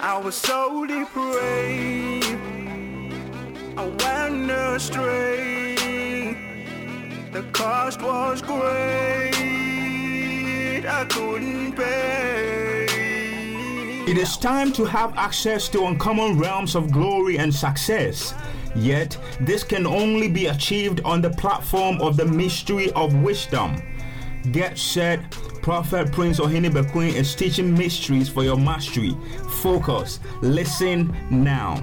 I was so depraved. I went astray. The cost was great. I couldn't pay. It is time to have access to uncommon realms of glory and success. Yet, this can only be achieved on the platform of the mystery of wisdom. Get set. Prophet Prince or Ohene Bekoe is teaching mysteries for your mastery. Focus. Listen now.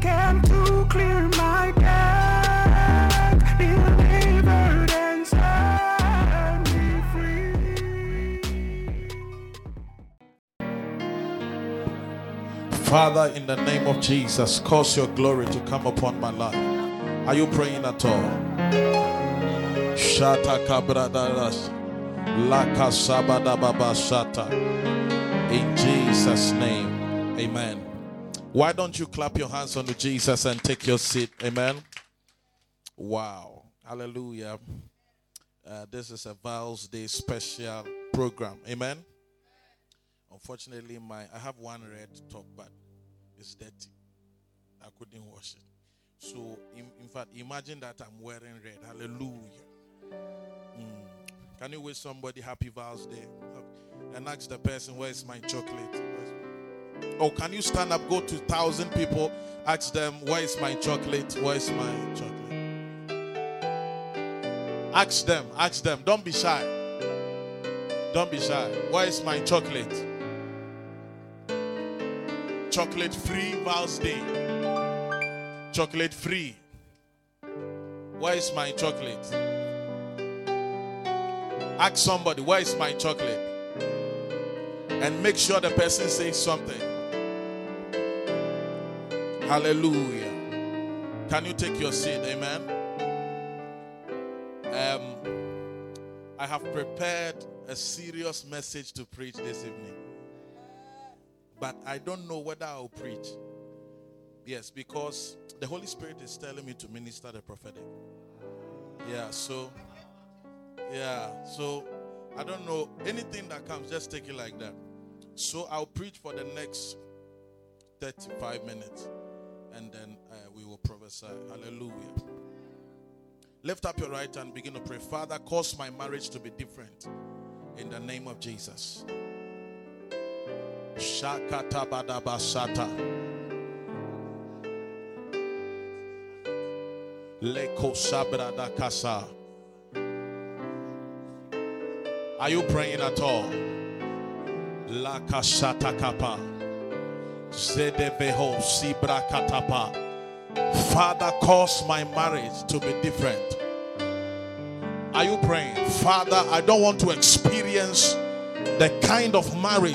Came to clear my debt, delivered and set me free. Father, in the name of Jesus, cause your glory to come upon my life. Are you praying at all? Shata kabradaras. In Jesus' name. Amen. Why don't you clap your hands unto Jesus and take your seat? Amen. Wow. Hallelujah. Uh, this is a Val's Day special program. Amen. Unfortunately, my I have one red top, but it's dirty. I couldn't wash it. So, in, in fact, imagine that I'm wearing red. Hallelujah. Mm. Can you wish somebody happy Val's Day? Uh, and ask the person, Where's my chocolate? Oh, can you stand up, go to thousand people, ask them, Where is my chocolate? Where is my chocolate? Ask them, ask them. Don't be shy. Don't be shy. Where is my chocolate? Chocolate free Val's Day. Chocolate free. Where is my chocolate? Ask somebody, where is my chocolate? And make sure the person says something. Hallelujah. Can you take your seat? Amen. Um, I have prepared a serious message to preach this evening. But I don't know whether I'll preach. Yes, because the Holy Spirit is telling me to minister the prophetic. Yeah, so yeah, so I don't know anything that comes, just take it like that. So I'll preach for the next 35 minutes and then uh, we will prophesy. Hallelujah. Lift up your right hand, begin to pray. Father, cause my marriage to be different in the name of Jesus. Shakata badabasata. Leko sabrada kasa. Are you praying at all? La kasata kapa. Zedeveho sibra katapa. Father, cause my marriage to be different. Are you praying? Father, I don't want to experience the kind of marriage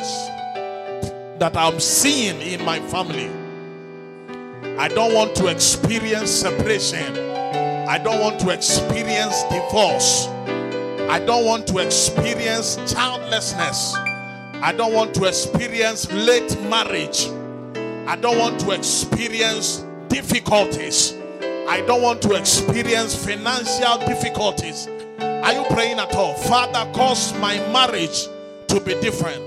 that I'm seeing in my family. I don't want to experience separation. I don't want to experience divorce. I don't want to experience childlessness. I don't want to experience late marriage. I don't want to experience difficulties. I don't want to experience financial difficulties. Are you praying at all? Father, cause my marriage to be different.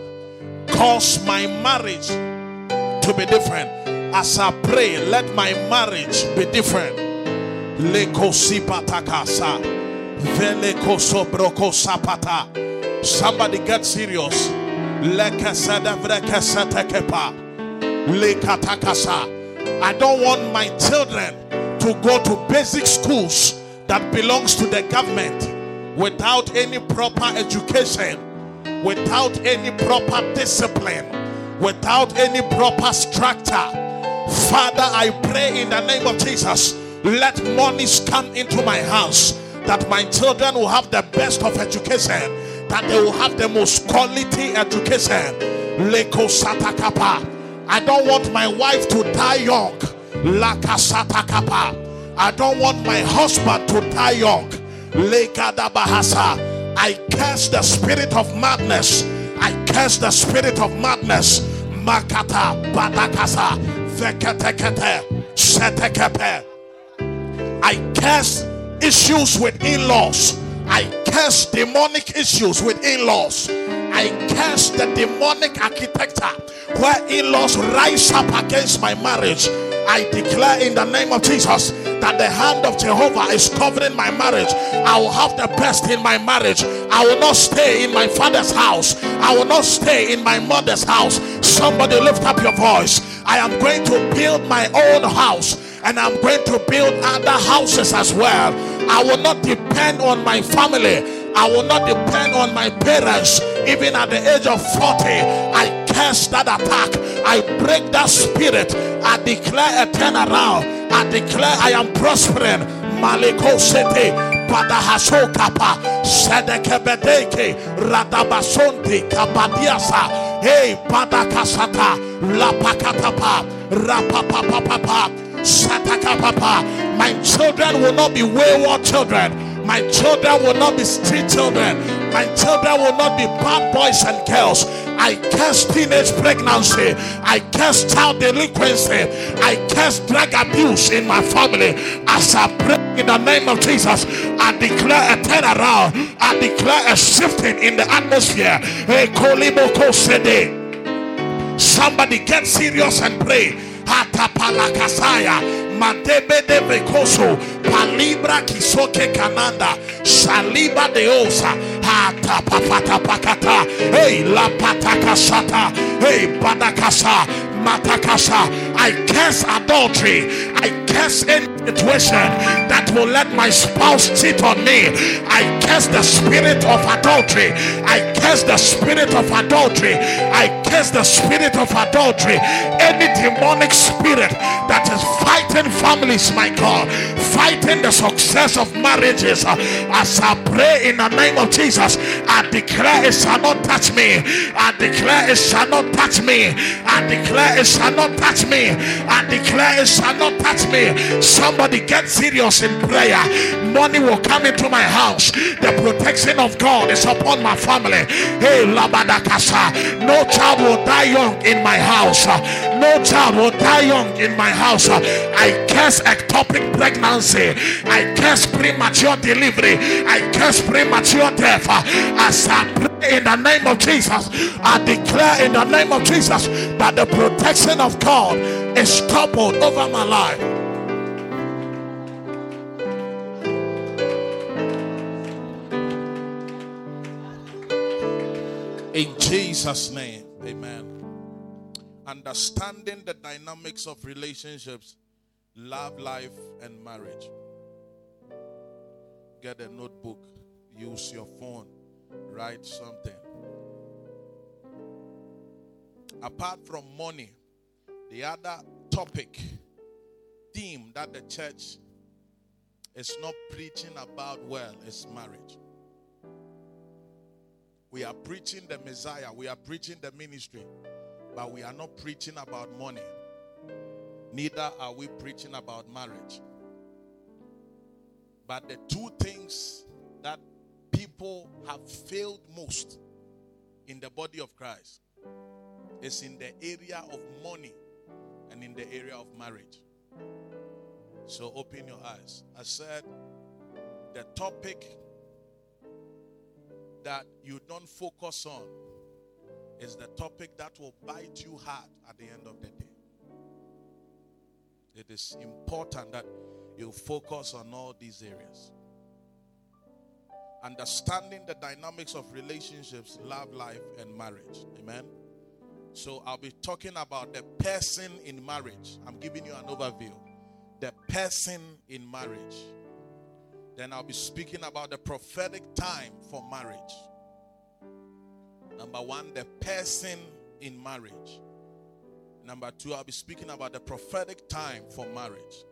Cause my marriage to be different. As I pray, let my marriage be different. Lekosipatakasa. Somebody get serious. I don't want my children to go to basic schools that belongs to the government without any proper education, without any proper discipline, without any proper structure. Father, I pray in the name of Jesus, let monies come into my house that my children will have the best of education, that they will have the most quality education. Leko satakapa. I don't want my wife to die young. Laka satakapa. I don't want my husband to die young. Lekada bahasa. I curse the spirit of madness. I curse the spirit of madness. Makata badakasa. I curse issues with in laws. I curse demonic issues with in laws. I curse the demonic architecture where in laws rise up against my marriage. I declare in the name of Jesus that the hand of Jehovah is covering my marriage. I will have the best in my marriage. I will not stay in my father's house. I will not stay in my mother's house. Somebody lift up your voice. I am going to build my own house and I'm going to build other houses as well. I will not depend on my family. I will not depend on my parents. Even at the age of 40, I curse that attack. I break that spirit. I declare a turnaround. I declare I am prospering. Maliko City. Padahaso kapa sedekebedeke radabasonti kabadiasa hey padakasata lapakatapa rapapapapa my children will not be wayward children my children will not be street children. My children will not be bad boys and girls. I curse teenage pregnancy. I curse child delinquency. I curse drug abuse in my family. As I pray in the name of Jesus, I declare a turnaround. I declare a shifting in the atmosphere. Somebody get serious and pray. Hatapalakasaya. Matebe de Becoso, Palibra Kisoke Cananda, Saliba de Osa, Hata Papata Pakata, Hey La Patakasata, Hey Badakasa, Matakasa. I curse adultery. I curse any situation that will let my spouse cheat on me. I curse the spirit of adultery. I curse the spirit of adultery. I curse the spirit of adultery. Any demonic spirit that is fighting families, my God, fighting the success of marriages. Uh, as I pray in the name of Jesus, I declare it shall not touch me. I declare it shall not touch me. I declare it shall not touch me. I declare it shall not touch me. Somebody get serious in prayer. Money will come into my house. The protection of God is upon my family. Hey, Labadakasa. No child will die young in my house. No child will die young in my house. I curse ectopic pregnancy. I curse premature delivery. I curse premature death. As I pray in the name of Jesus, I declare in the name of Jesus that the protection of God is toppled over my life. In Jesus' name, amen. Understanding the dynamics of relationships, love life, and marriage. Get a notebook, use your phone, write something. Apart from money, the other topic, theme that the church is not preaching about well is marriage. We are preaching the Messiah, we are preaching the ministry, but we are not preaching about money. Neither are we preaching about marriage. But the two things that people have failed most in the body of Christ is in the area of money and in the area of marriage. So open your eyes. I said the topic that you don't focus on is the topic that will bite you hard at the end of the day. It is important that you focus on all these areas. Understanding the dynamics of relationships, love life, and marriage. Amen. So I'll be talking about the person in marriage. I'm giving you an overview. The person in marriage. Then I'll be speaking about the prophetic time for marriage. Number one, the person in marriage. Number two, I'll be speaking about the prophetic time for marriage.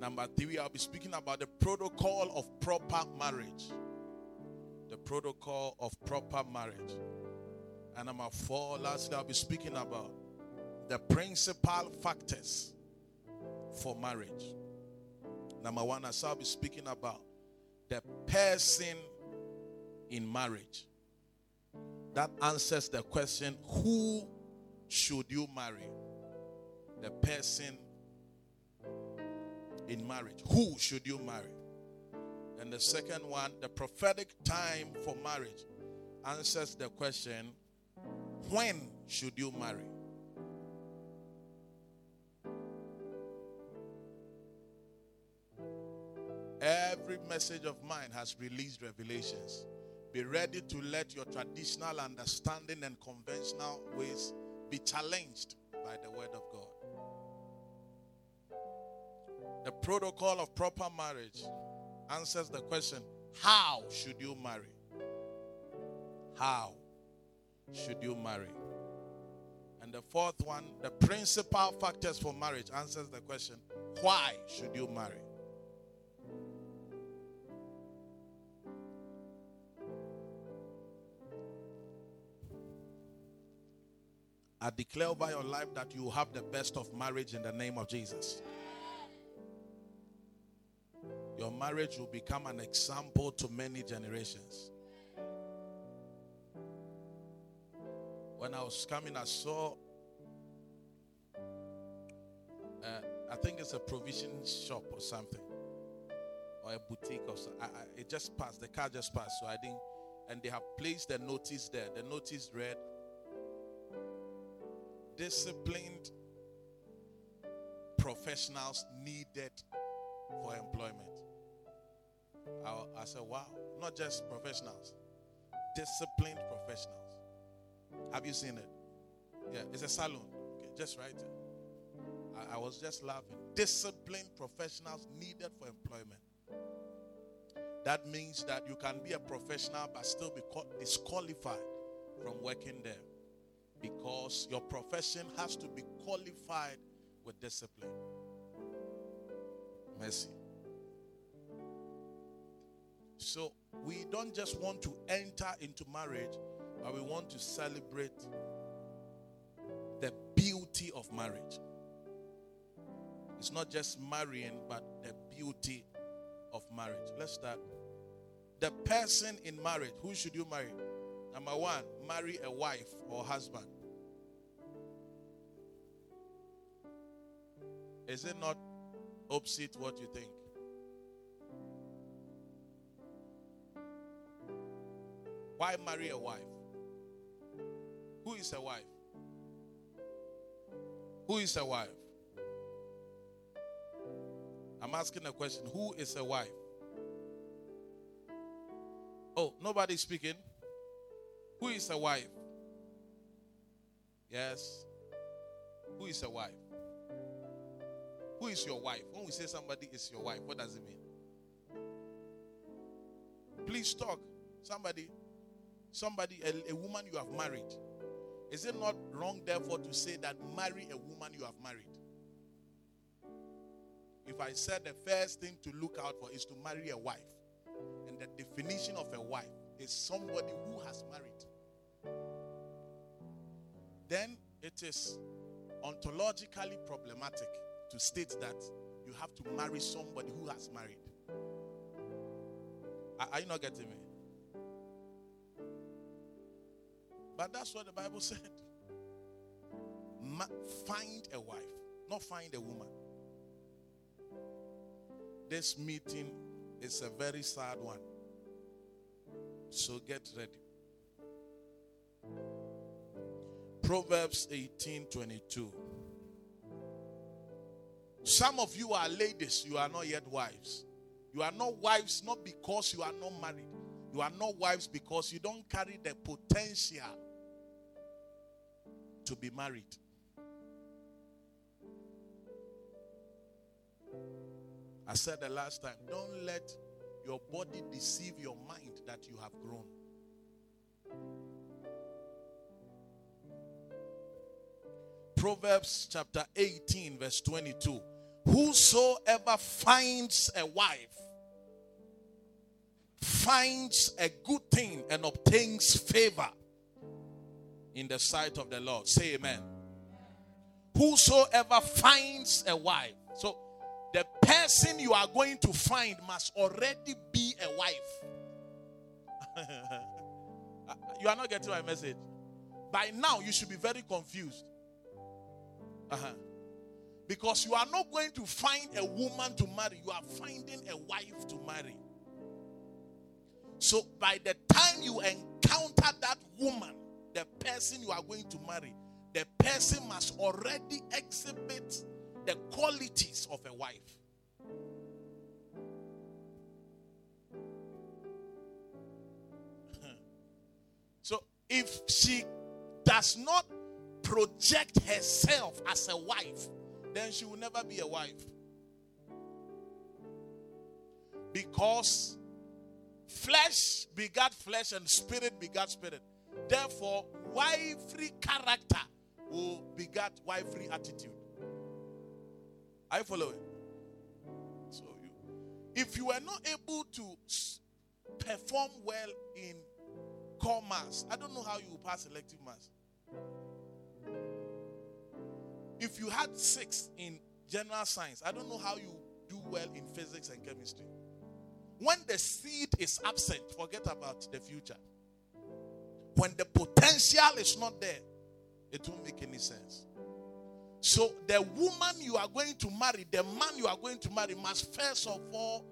Number three, I'll be speaking about the protocol of proper marriage. The protocol of proper marriage. And number four, lastly, I'll be speaking about the principal factors for marriage. Number one, I shall be speaking about the person in marriage. That answers the question who should you marry? The person in marriage. Who should you marry? And the second one, the prophetic time for marriage, answers the question when should you marry? Every message of mine has released revelations. Be ready to let your traditional understanding and conventional ways be challenged by the word of God. The protocol of proper marriage answers the question how should you marry? How should you marry? And the fourth one, the principal factors for marriage answers the question why should you marry? I declare over your life that you have the best of marriage in the name of Jesus. Your marriage will become an example to many generations. When I was coming, I saw, uh, I think it's a provision shop or something, or a boutique or something. I, I, it just passed, the car just passed, so I didn't, and they have placed the notice there. The notice read, disciplined professionals needed for employment. I, I said, wow, not just professionals, disciplined professionals. Have you seen it? Yeah, it's a salon. Okay, just right. I, I was just laughing. Disciplined professionals needed for employment. That means that you can be a professional but still be disqualified from working there because your profession has to be qualified with discipline. Mercy. So we don't just want to enter into marriage, but we want to celebrate the beauty of marriage. It's not just marrying, but the beauty of marriage. Let's start. The person in marriage, who should you marry? Number one, marry a wife or husband. Is it not opposite what you think? Why marry a wife? Who is a wife? Who is a wife? I'm asking a question. Who is a wife? Oh, nobody speaking. Who is a wife? Yes. Who is a wife? Who is your wife? When we say somebody is your wife, what does it mean? Please talk. Somebody, somebody, a, a woman you have married. Is it not wrong, therefore, to say that marry a woman you have married? If I said the first thing to look out for is to marry a wife, and the definition of a wife is somebody who has married, then it is ontologically problematic to state that you have to marry somebody who has married. Are, you not getting me? But that's what the Bible said. Ma- find a wife, not find a woman. This meeting is a very sad one. So get ready. Proverbs 18 22. Some of you are ladies, you are not yet wives. You are not wives not because you are not married. You are not wives because you don't carry the potential to be married. I said the last time, don't let your body deceive your mind that you have grown. Proverbs chapter 18, verse 22. Whosoever finds a wife finds a good thing and obtains favor in the sight of the Lord. Say amen. Whosoever finds a wife. So the person you are going to find must already be a wife. you are not getting my message. By now, you should be very confused. Uh-huh. Because you are not going to find a woman to marry, you are finding a wife to marry. So by the time you encounter that woman, the person you are going to marry, the person must already exhibit the qualities of a wife. so if she does not project herself as a wife, then she will never be a wife. Because flesh begat flesh and spirit begat spirit. Therefore, wifely character will begat wifely attitude. Are you following? So, you, if you are not able to perform well in mass, I don't know how you will pass elective mass. If you had six in general science, I don't know how you do well in physics and chemistry. When the seed is absent, forget about the future. When the potential is not there, it won't make any sense. So, the woman you are going to marry, the man you are going to marry, must first of all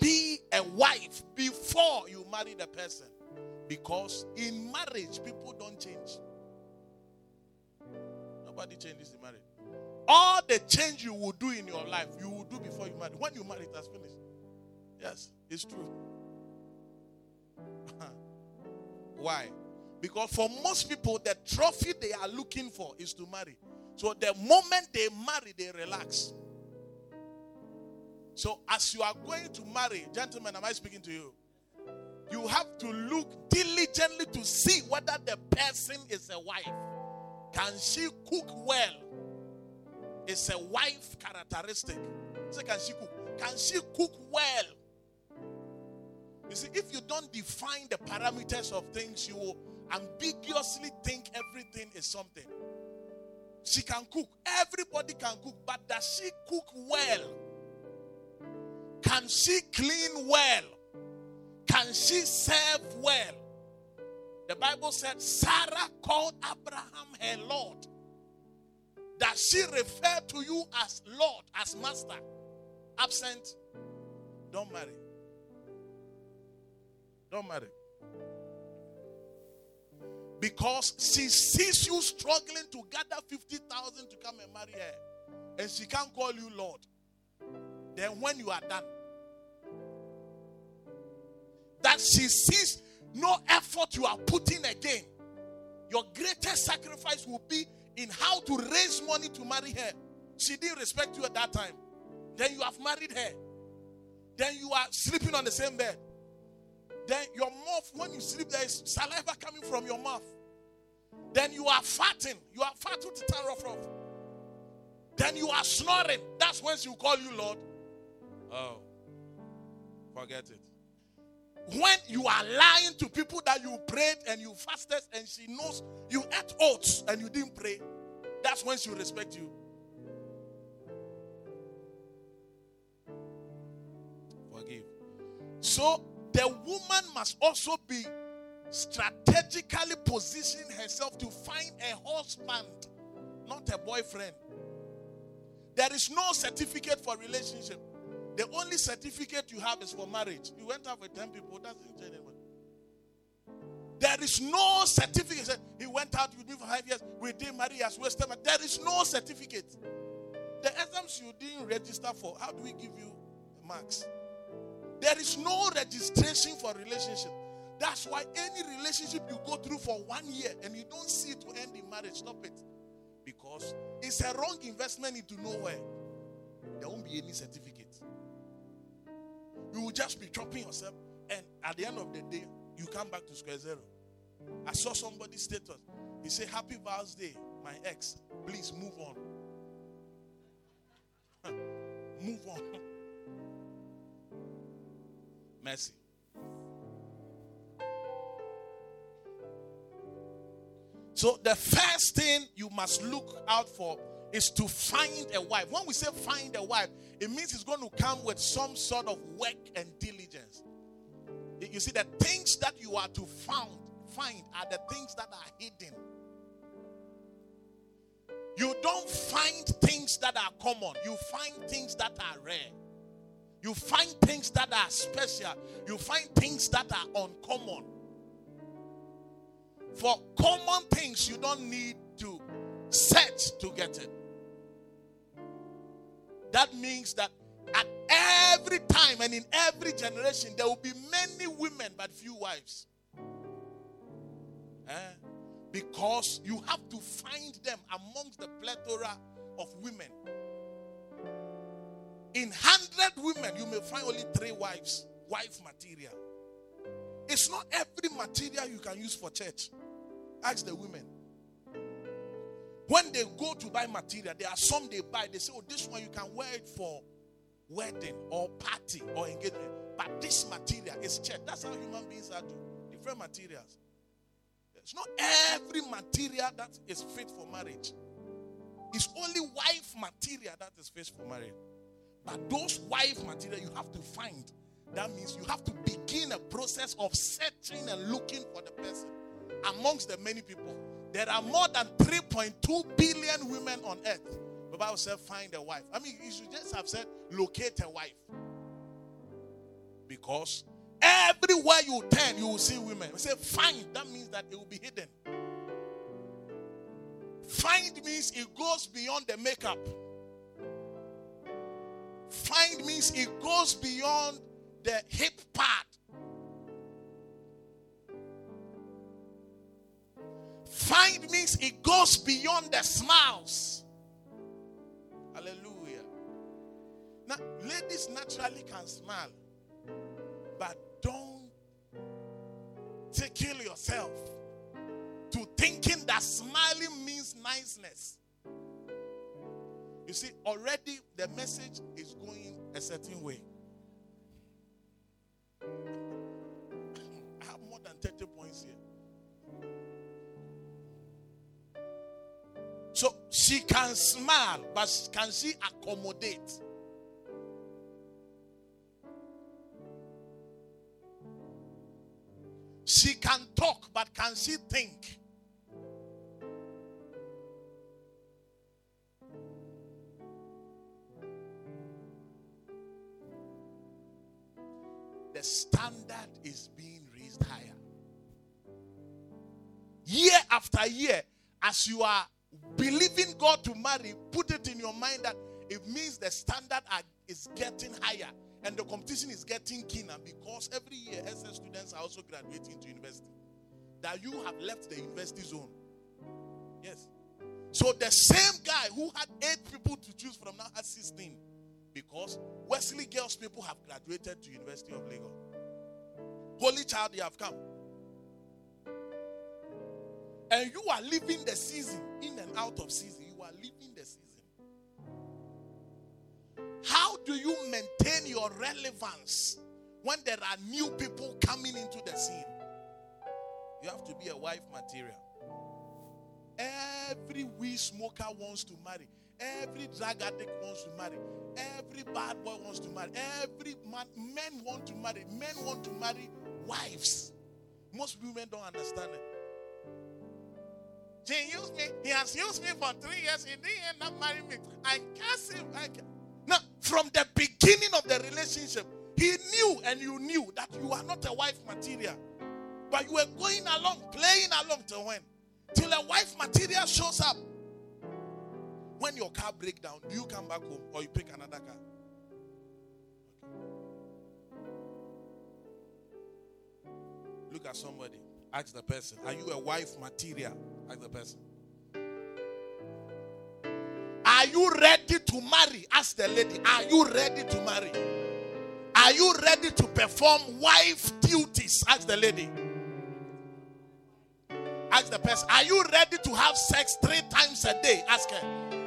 be a wife before you marry the person. Because in marriage, people don't change. Nobody changes marriage. All the change you will do in your life, you will do before you marry. When you marry, it has finished. Yes, it's true. Why? Because for most people, the trophy they are looking for is to marry. So the moment they marry, they relax. So as you are going to marry, gentlemen, am I speaking to you? You have to look diligently to see whether the person is a wife. Can she cook well? It's a wife characteristic. So can she cook? Can she cook well? You see, if you don't define the parameters of things, you will ambiguously think everything is something. She can cook. Everybody can cook. But does she cook well? Can she clean well? Can she serve well? The Bible said Sarah called Abraham her Lord. That she referred to you as Lord, as Master? Absent? Don't marry. Don't marry. Because she sees you struggling to gather 50,000 to come and marry her. And she can't call you Lord. Then when you are done, that she sees no effort you are putting again, your greatest sacrifice will be in how to raise money to marry her. She didn't respect you at that time. Then you have married her. Then you are sleeping on the same bed. Then your mouth, when you sleep, there is saliva coming from your mouth. Then you are farting. You are farting to turn off. Then you are snoring. That's when she will call you Lord. Oh, forget it. When you are lying to people that you prayed and you fasted and she knows you ate oats and you didn't pray, that's when she will respect you. Forgive. So the woman must also be strategically positioning herself to find a husband, not a boyfriend. There is no certificate for relationship. The only certificate you have is for marriage. You went out with 10 people, doesn't change anyone. There is no certificate. He went out with me for five years. We didn't marry as Western. There is no certificate. The exams you didn't register for, how do we give you marks? There is no registration for relationship. That's why any relationship you go through for one year and you don't see it to end in marriage, stop it. Because it's a wrong investment into nowhere. There won't be any certificate. You will just be chopping yourself, and at the end of the day, you come back to square zero. I saw somebody's status. He said, Happy Val's Day, my ex. Please move on. move on. Mercy. So, the first thing you must look out for is to find a wife. When we say find a wife, it means it's going to come with some sort of work and diligence. You see, the things that you are to found, find are the things that are hidden. You don't find things that are common, you find things that are rare. You find things that are special. You find things that are uncommon. For common things, you don't need to search to get it. That means that at every time and in every generation, there will be many women but few wives. Eh? Because you have to find them amongst the plethora of women. In 100 women, you may find only three wives, wife material. It's not every material you can use for church. Ask the women. When they go to buy material, there are some they buy. They say, Oh, this one you can wear it for wedding or party or engagement. But this material is church. That's how human beings are too. Different materials. It's not every material that is fit for marriage. It's only wife material that is fit for marriage. But those wife material you have to find. That means you have to begin a process of searching and looking for the person amongst the many people. There are more than 3.2 billion women on earth. The Bible said, find a wife. I mean, you should just have said, locate a wife. Because everywhere you turn, you will see women. We say, find, that means that it will be hidden. Find means it goes beyond the makeup. Find means it goes beyond the hip part. Find means it goes beyond the smiles. Hallelujah. Now, ladies naturally can smile, but don't take yourself to thinking that smiling means niceness. You see, already the message is going a certain way. She can smile, but can she accommodate? She can talk, but can she think? The standard is being raised higher. Year after year, as you are believing God to marry, put it in your mind that it means the standard are, is getting higher and the competition is getting keener because every year SS students are also graduating to university. That you have left the university zone. Yes. So the same guy who had eight people to choose from now has 16 because Wesley Girls people have graduated to University of Lagos. Holy Child, you have come. And you are living the season in and out of season. You are living the season. How do you maintain your relevance when there are new people coming into the scene? You have to be a wife material. Every weed smoker wants to marry. Every drug addict wants to marry. Every bad boy wants to marry. Every man, men want to marry. Men want to marry wives. Most women don't understand it. He used me. He has used me for three years. He didn't end up marrying me. I curse him. I can. Now, from the beginning of the relationship, he knew and you knew that you are not a wife material. But you were going along, playing along till when? Till a wife material shows up. When your car breaks down, do you come back home or you pick another car? Look at somebody. Ask the person, Are you a wife material? Ask the person. Are you ready to marry? Ask the lady. Are you ready to marry? Are you ready to perform wife duties? Ask the lady. Ask the person. Are you ready to have sex three times a day? Ask her.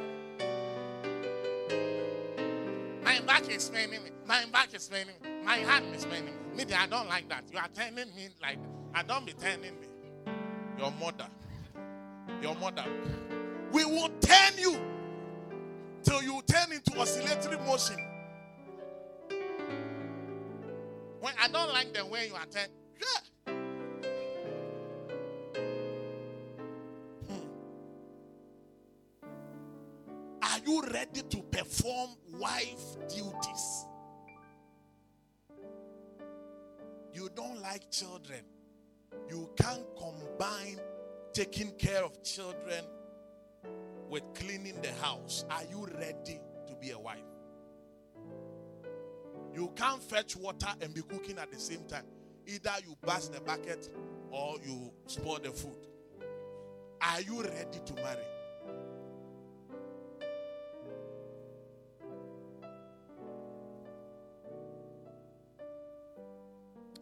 My back is paining me. My back is paining me. My hand is paining me. I don't like that. You are turning me like I don't be turning me. Your mother. Your mother. We will turn you till you turn into oscillatory motion. When I don't like the way you. Yeah. Hmm. Are you ready to perform wife duties? You don't like children, you can't combine taking care of children with cleaning the house. Are you ready to be a wife? You can't fetch water and be cooking at the same time. Either you bust the bucket or you spoil the food. Are you ready to marry?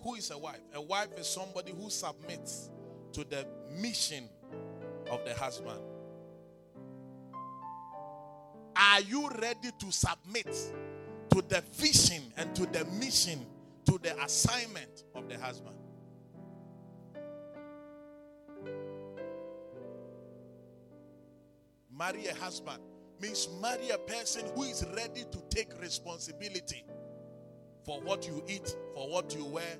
Who is a wife? A wife is somebody who submits to the mission of the husband. Are you ready to submit to the vision and to the mission, to the assignment of the husband? Marry a husband means marry a person who is ready to take responsibility for what you eat, for what you wear,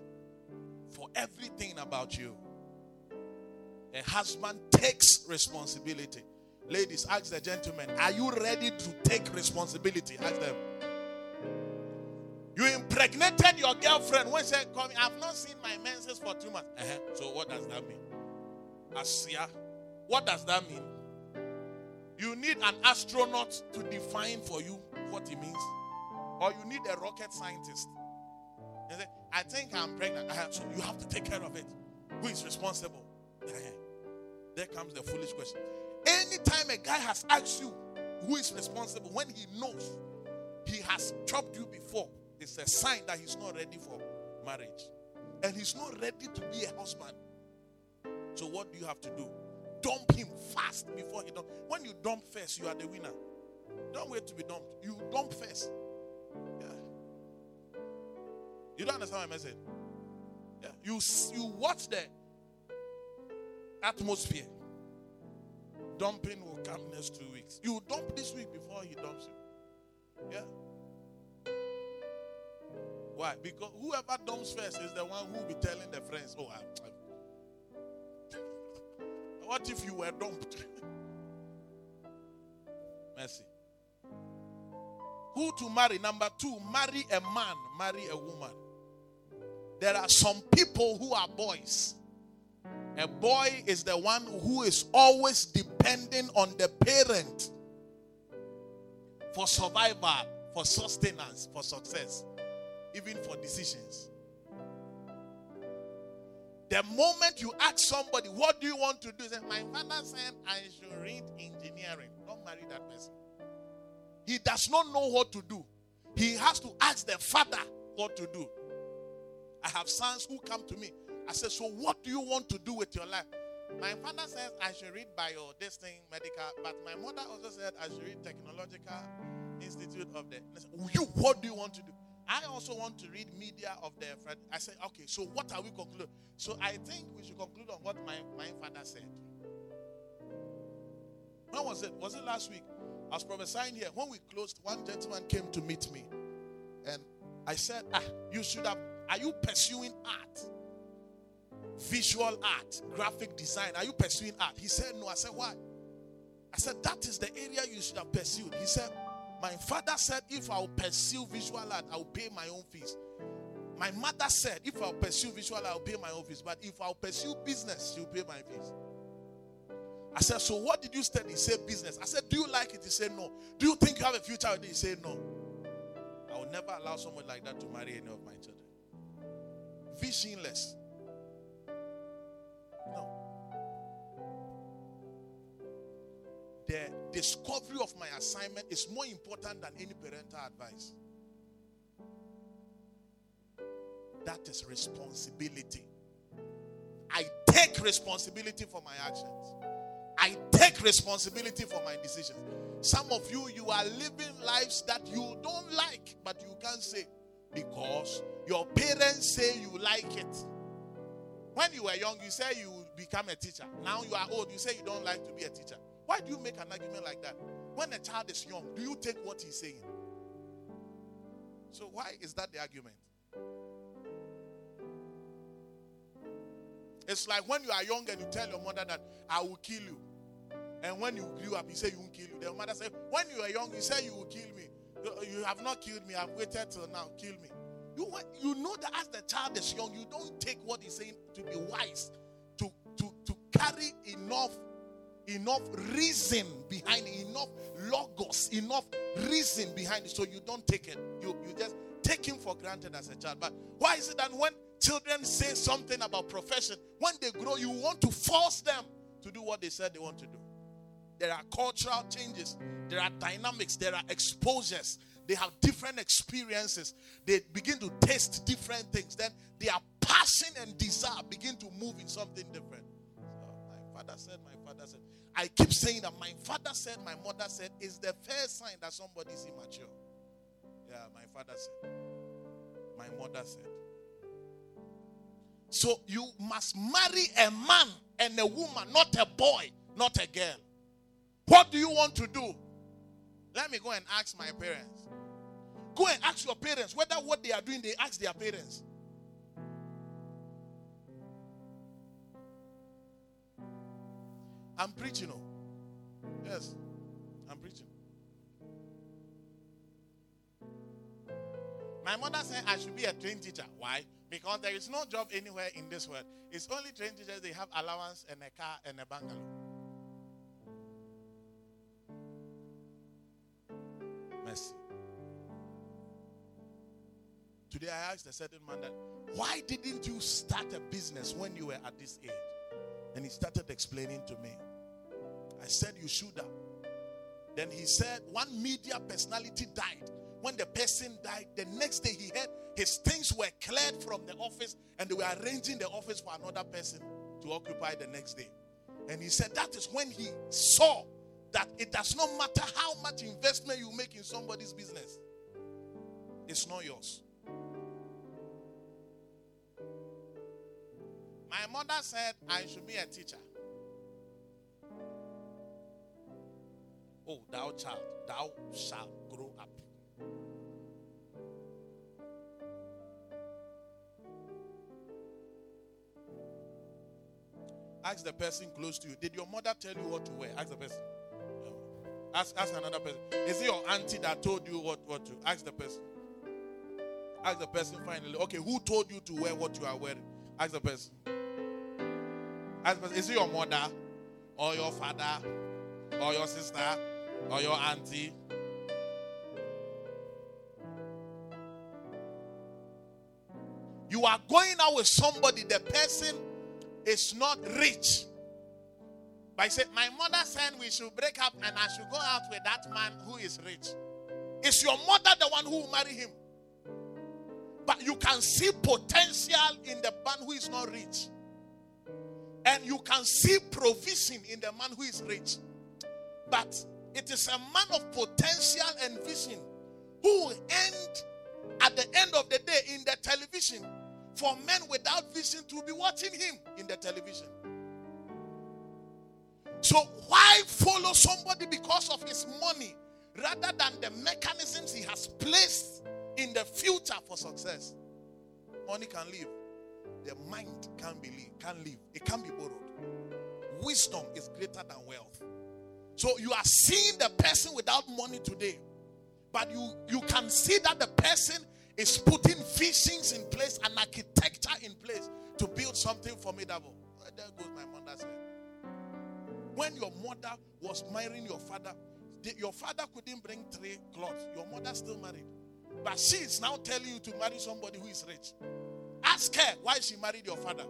for everything about you. A husband takes responsibility. Ladies, ask the gentlemen, are you ready to take responsibility? Ask them. You impregnated your girlfriend when she said, Come, I've not seen my menses for two months. Uh-huh. So, what does that mean? Asia, what does that mean? You need an astronaut to define for you what it means, or you need a rocket scientist. Say, I think I'm pregnant, uh-huh. so you have to take care of it. Who is responsible? There comes the foolish question. Anytime a guy has asked you who is responsible, when he knows he has chopped you before, it's a sign that he's not ready for marriage. And he's not ready to be a husband. So what do you have to do? Dump him fast before he dump. When you dump first, you are the winner. Don't wait to be dumped. You dump first. Yeah. You don't understand my message? Yeah. You you watch the atmosphere. Dumping will come next two weeks. You dump this week before he dumps you. Yeah. Why? Because whoever dumps first is the one who will be telling the friends, oh, I, I what if you were dumped? Mercy. Who to marry? Number two, marry a man, marry a woman. There are some people who are boys. A boy is the one who is always depending on the parent for survival, for sustenance, for success, even for decisions. The moment you ask somebody, What do you want to do? Say, My father said I should read engineering. Don't marry that person. He does not know what to do. He has to ask the father what to do. I have sons who come to me. I said, So what do you want to do with your life? My father says I should read bio, this thing, medical, but my mother also said I should read technological institute of the. You, what do you want to do? I also want to read media of the. I said, okay, so what are we concluding? So I think we should conclude on what my, my father said. When was it? Was it last week? I was prophesying here. When we closed, one gentleman came to meet me. And I said, ah, you should have. Are you pursuing art? Visual art, graphic design. Are you pursuing art? He said, no. I said, why? I said, that is the area you should have pursued. He said, my father said, if I'll pursue visual art, I'll pay my own fees. My mother said, if I'll pursue visual, I'll pay my own fees. But if I'll pursue business, she'll pay my fees. I said, so what did you study? He said, business. I said, do you like it? He said, no. Do you think you have a future with it? He said, no. I will never allow someone like that to marry any of my children. Visionless. No. The discovery of my assignment is more important than any parental advice. That is responsibility. I take responsibility for my actions. I take responsibility for my decisions. Some of you, you are living lives that you don't like, but you can't say because your parents say you like it. When you were young, you say you will become a teacher. Now you are old, you say you don't like to be a teacher. Why do you make an argument like that? When a child is young, do you take what he's saying? So, why is that the argument? It's like when you are young and you tell your mother that I will kill you. And when you grew up, you say you won't kill you. The mother said, When you were young, you say you will kill me. You have not killed me. I've waited till now. Kill me. You, you know that as the child is young, you don't take what he's saying to be wise, to, to, to carry enough enough reason behind it, enough logos, enough reason behind it. So you don't take it. You you just take him for granted as a child. But why is it that when children say something about profession, when they grow, you want to force them to do what they said they want to do? There are cultural changes, there are dynamics, there are exposures. They have different experiences. They begin to taste different things. Then their passion and desire begin to move in something different. So my father said, my father said. I keep saying that my father said, my mother said, is the first sign that somebody is immature. Yeah, my father said. My mother said. So you must marry a man and a woman, not a boy, not a girl. What do you want to do? Let me go and ask my parents. Go and ask your parents whether what they are doing, they ask their parents. I'm preaching. Oh. Yes, I'm preaching. My mother said I should be a trained teacher. Why? Because there is no job anywhere in this world. It's only trained teachers, they have allowance and a car and a bungalow. Today I asked a certain man that, why didn't you start a business when you were at this age? And he started explaining to me. I said, You should have. Then he said, One media personality died. When the person died, the next day he had his things were cleared from the office and they were arranging the office for another person to occupy the next day. And he said, That is when he saw that it does not matter how much investment you make in somebody's business, it's not yours. My mother said I should be a teacher. Oh, thou child, thou shalt grow up. Ask the person close to you. Did your mother tell you what to wear? Ask the person. Ask, ask another person. Is it your auntie that told you what, what to? Ask the person. Ask the person finally. Okay, who told you to wear what you are wearing? Ask the person. Is it your mother or your father or your sister or your auntie? You are going out with somebody, the person is not rich. But I My mother said we should break up and I should go out with that man who is rich. Is your mother the one who will marry him? But you can see potential in the man who is not rich. And you can see provision in the man who is rich. But it is a man of potential and vision who will end at the end of the day in the television for men without vision to be watching him in the television. So, why follow somebody because of his money rather than the mechanisms he has placed in the future for success? Money can live, the mind can't believe, can't live, it can't be borrowed. Wisdom is greater than wealth. So you are seeing the person without money today, but you you can see that the person is putting visions in place and architecture in place to build something formidable. There goes my mother's head. When your mother was marrying your father, the- your father couldn't bring three cloths. Your mother still married. But she is now telling you to marry somebody who is rich. Ask her why she married your father,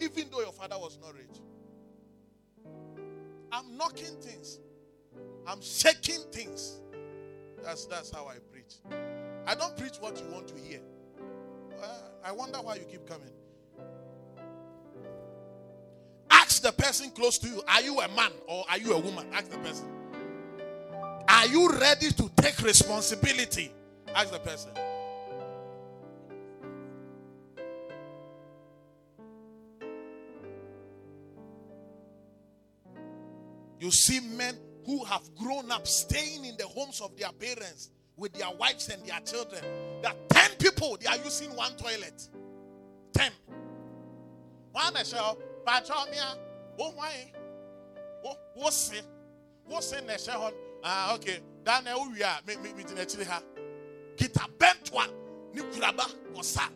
even though your father was not rich. I'm knocking things. I'm shaking things. That's that's how I preach. I don't preach what you want to hear. I wonder why you keep coming. Ask the person close to you, are you a man or are you a woman? Ask the person. Are you ready to take responsibility? Ask the person. You see men who have grown up staying in the homes of their parents with their wives and their children. There are 10 people, they are using one toilet. 10. One a Patromia. Oh, why? What's it? What's in the show? Ah, okay. Then we are. Me, me, me, me, ha. Get a bent one. ne kuraba wɔ sa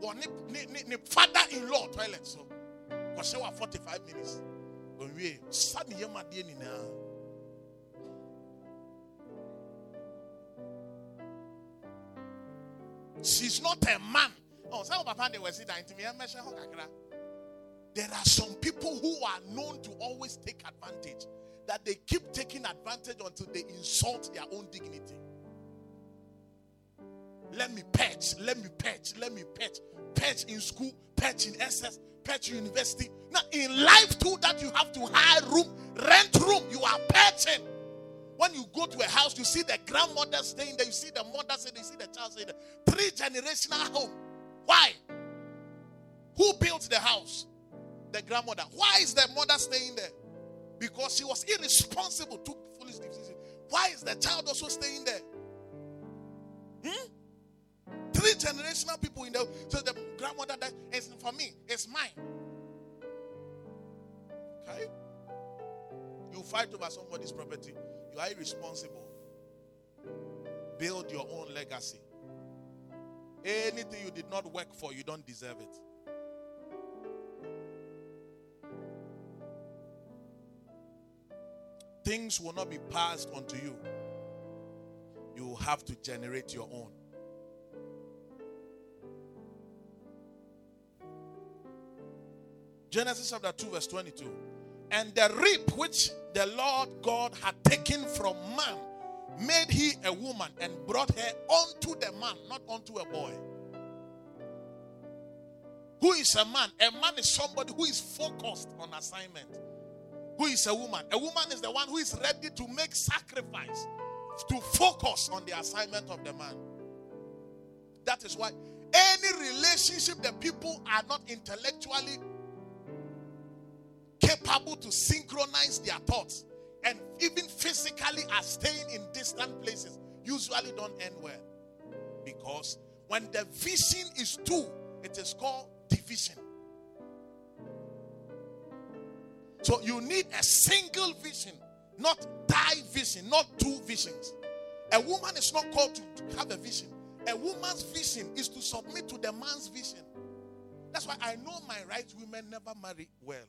wɔ ne ne ne ne father in law toilet so kɔhyɛ wɔ 45 minutes she's not a man. Oh papa kakra. There are some people who are known to always take advantage that they keep taking advantage until they insult their own dignity. Let me patch, let me patch, let me patch. Patch in school, patch in SS, patch university. Now, in life, too, that you have to hire room, rent room, you are patching. When you go to a house, you see the grandmother staying there, you see the mother staying there, you see the child staying there. Three generational home. Why? Who built the house? The grandmother. Why is the mother staying there? Because she was irresponsible, took foolish decisions. Why is the child also staying there? Hmm? Generational people in the so the grandmother that is for me, it's mine. Okay? You fight over somebody's property, you are irresponsible. Build your own legacy. Anything you did not work for, you don't deserve it. Things will not be passed on to you. You have to generate your own. Genesis chapter 2, verse 22. And the rib which the Lord God had taken from man made he a woman and brought her unto the man, not unto a boy. Who is a man? A man is somebody who is focused on assignment. Who is a woman? A woman is the one who is ready to make sacrifice to focus on the assignment of the man. That is why any relationship that people are not intellectually capable to synchronize their thoughts and even physically are staying in distant places usually don't end well. Because when the vision is two, it is called division. So you need a single vision, not division, not two visions. A woman is not called to have a vision. A woman's vision is to submit to the man's vision. That's why I know my right women never marry well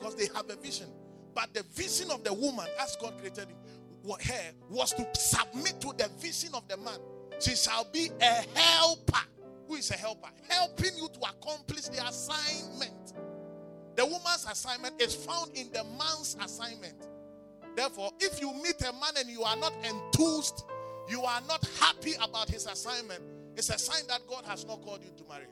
because they have a vision. But the vision of the woman, as God created him, her, was to submit to the vision of the man. She shall be a helper. Who is a helper? Helping you to accomplish the assignment. The woman's assignment is found in the man's assignment. Therefore, if you meet a man and you are not enthused, you are not happy about his assignment, it's a sign that God has not called you to marriage.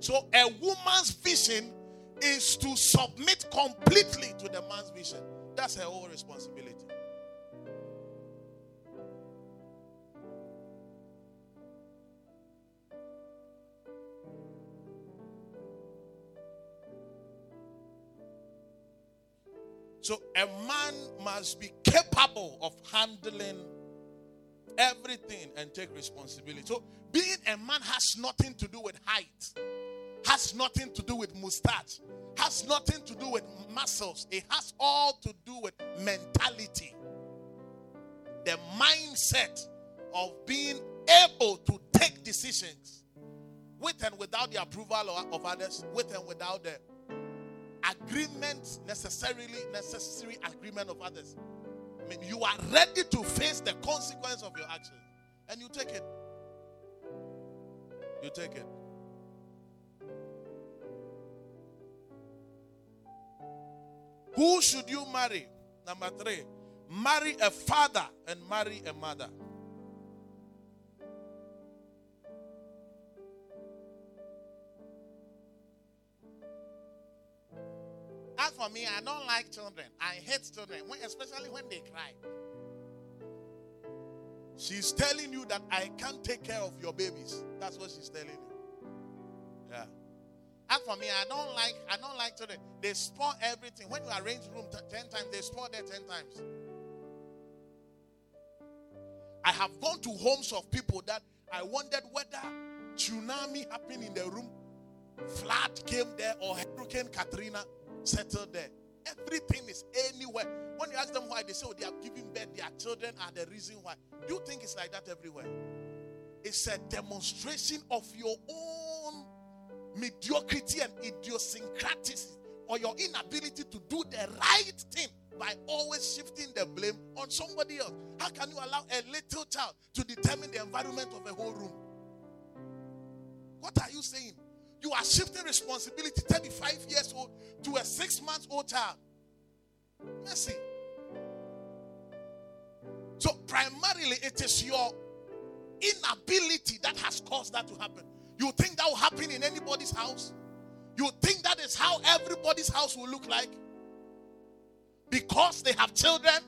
So a woman's vision is to submit completely to the man's vision. That's her whole responsibility. So a man must be capable of handling everything and take responsibility. So being a man has nothing to do with height, has nothing to do with mustache, has nothing to do with muscles. It has all to do with mentality. The mindset of being able to take decisions with and without the approval of others, with and without the agreement necessarily necessary agreement of others. I mean, you are ready to face the consequence of your actions, and you take it. You take it. Who should you marry? Number three, marry a father and marry a mother. As for me, I don't like children. I hate children, especially when they cry. She's telling you that I can't take care of your babies. That's what she's telling you. Yeah. As for me, I don't like I don't like children. They spoil everything. When you arrange room t- ten times, they spoil there ten times. I have gone to homes of people that I wondered whether tsunami happened in the room, flood came there, or Hurricane Katrina settled there. Everything is anywhere. When you ask them why, they say, oh, they are giving birth, their children are the reason why. Do you think it's like that everywhere? It's a demonstration of your own mediocrity and idiosyncrasy or your inability to do the right thing by always shifting the blame on somebody else. How can you allow a little child to determine the environment of a whole room? What are you saying? You are shifting responsibility 35 years old to a six months old child. Mercy. So, primarily, it is your inability that has caused that to happen. You think that will happen in anybody's house? You think that is how everybody's house will look like? Because they have children?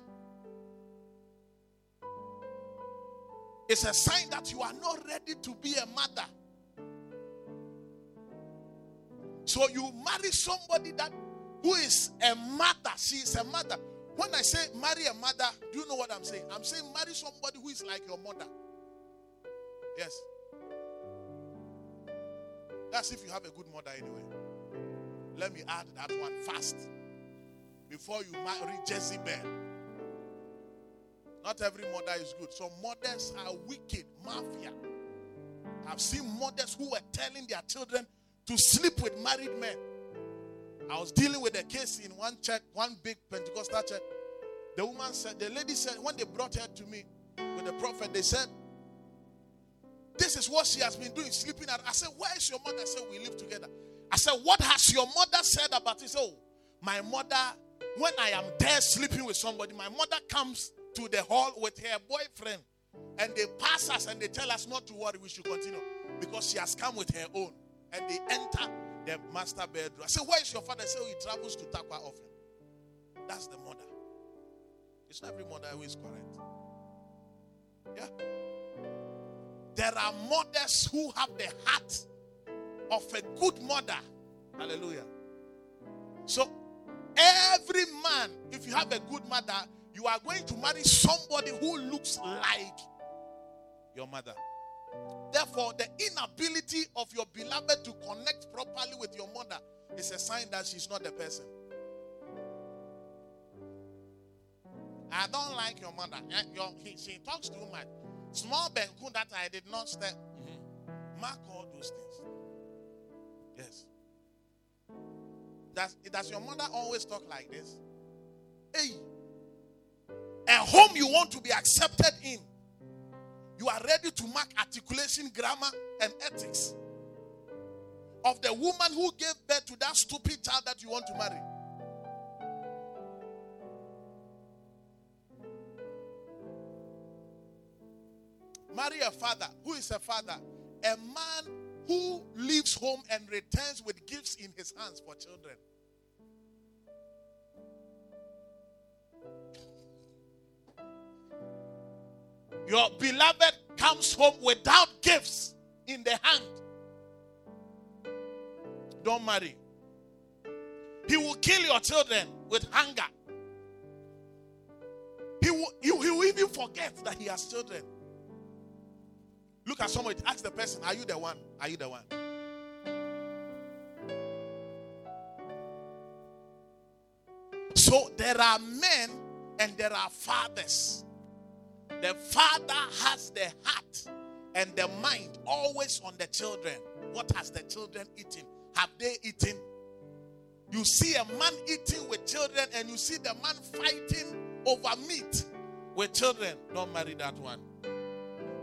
It's a sign that you are not ready to be a mother. So you marry somebody that who is a mother. She is a mother. When I say marry a mother, do you know what I'm saying? I'm saying marry somebody who is like your mother. Yes. That's if you have a good mother anyway. Let me add that one fast. Before you marry Jezebel. Not every mother is good. Some mothers are wicked, mafia. I've seen mothers who were telling their children to sleep with married men. I was dealing with a case in one church, one big Pentecostal church. The woman said, the lady said, when they brought her to me with the prophet, they said, This is what she has been doing, sleeping at. I said, Where is your mother? I said, We live together. I said, What has your mother said about it? Oh, my mother, when I am there sleeping with somebody, my mother comes to the hall with her boyfriend and they pass us and they tell us not to worry, we should continue because she has come with her own and they enter the master bedroom. I said, Where is your father? I said, oh, He travels to Tarkwa often. That's the mother. It's not every mother who is correct. Yeah. There are mothers who have the heart of a good mother. Hallelujah. So, every man, if you have a good mother, you are going to marry somebody who looks like your mother. Therefore, the inability of your beloved to connect properly with your mother is a sign that she's not the person. I don't like your mother. Eh, your, he, she talks too much. Small benku that I did not step. Mm-hmm. Mark all those things. Yes. Does, does your mother always talk like this? Hey, a home you want to be accepted in you are ready to mark articulation, grammar, and ethics of the woman who gave birth to that stupid child that you want to marry. Marry a father. Who is a father? A man who leaves home and returns with gifts in his hands for children. Your beloved comes home without gifts in the hand. Don't marry. He will kill your children with hunger. He will, he, will even forget that he has children. Look at somebody, ask the person, Are you the one? Are you the one? So there are men and there are fathers the father has the heart and the mind always on the children. What has the children eaten? Have they eaten? You see a man eating with children, and you see the man fighting over meat with children. Don't marry that one.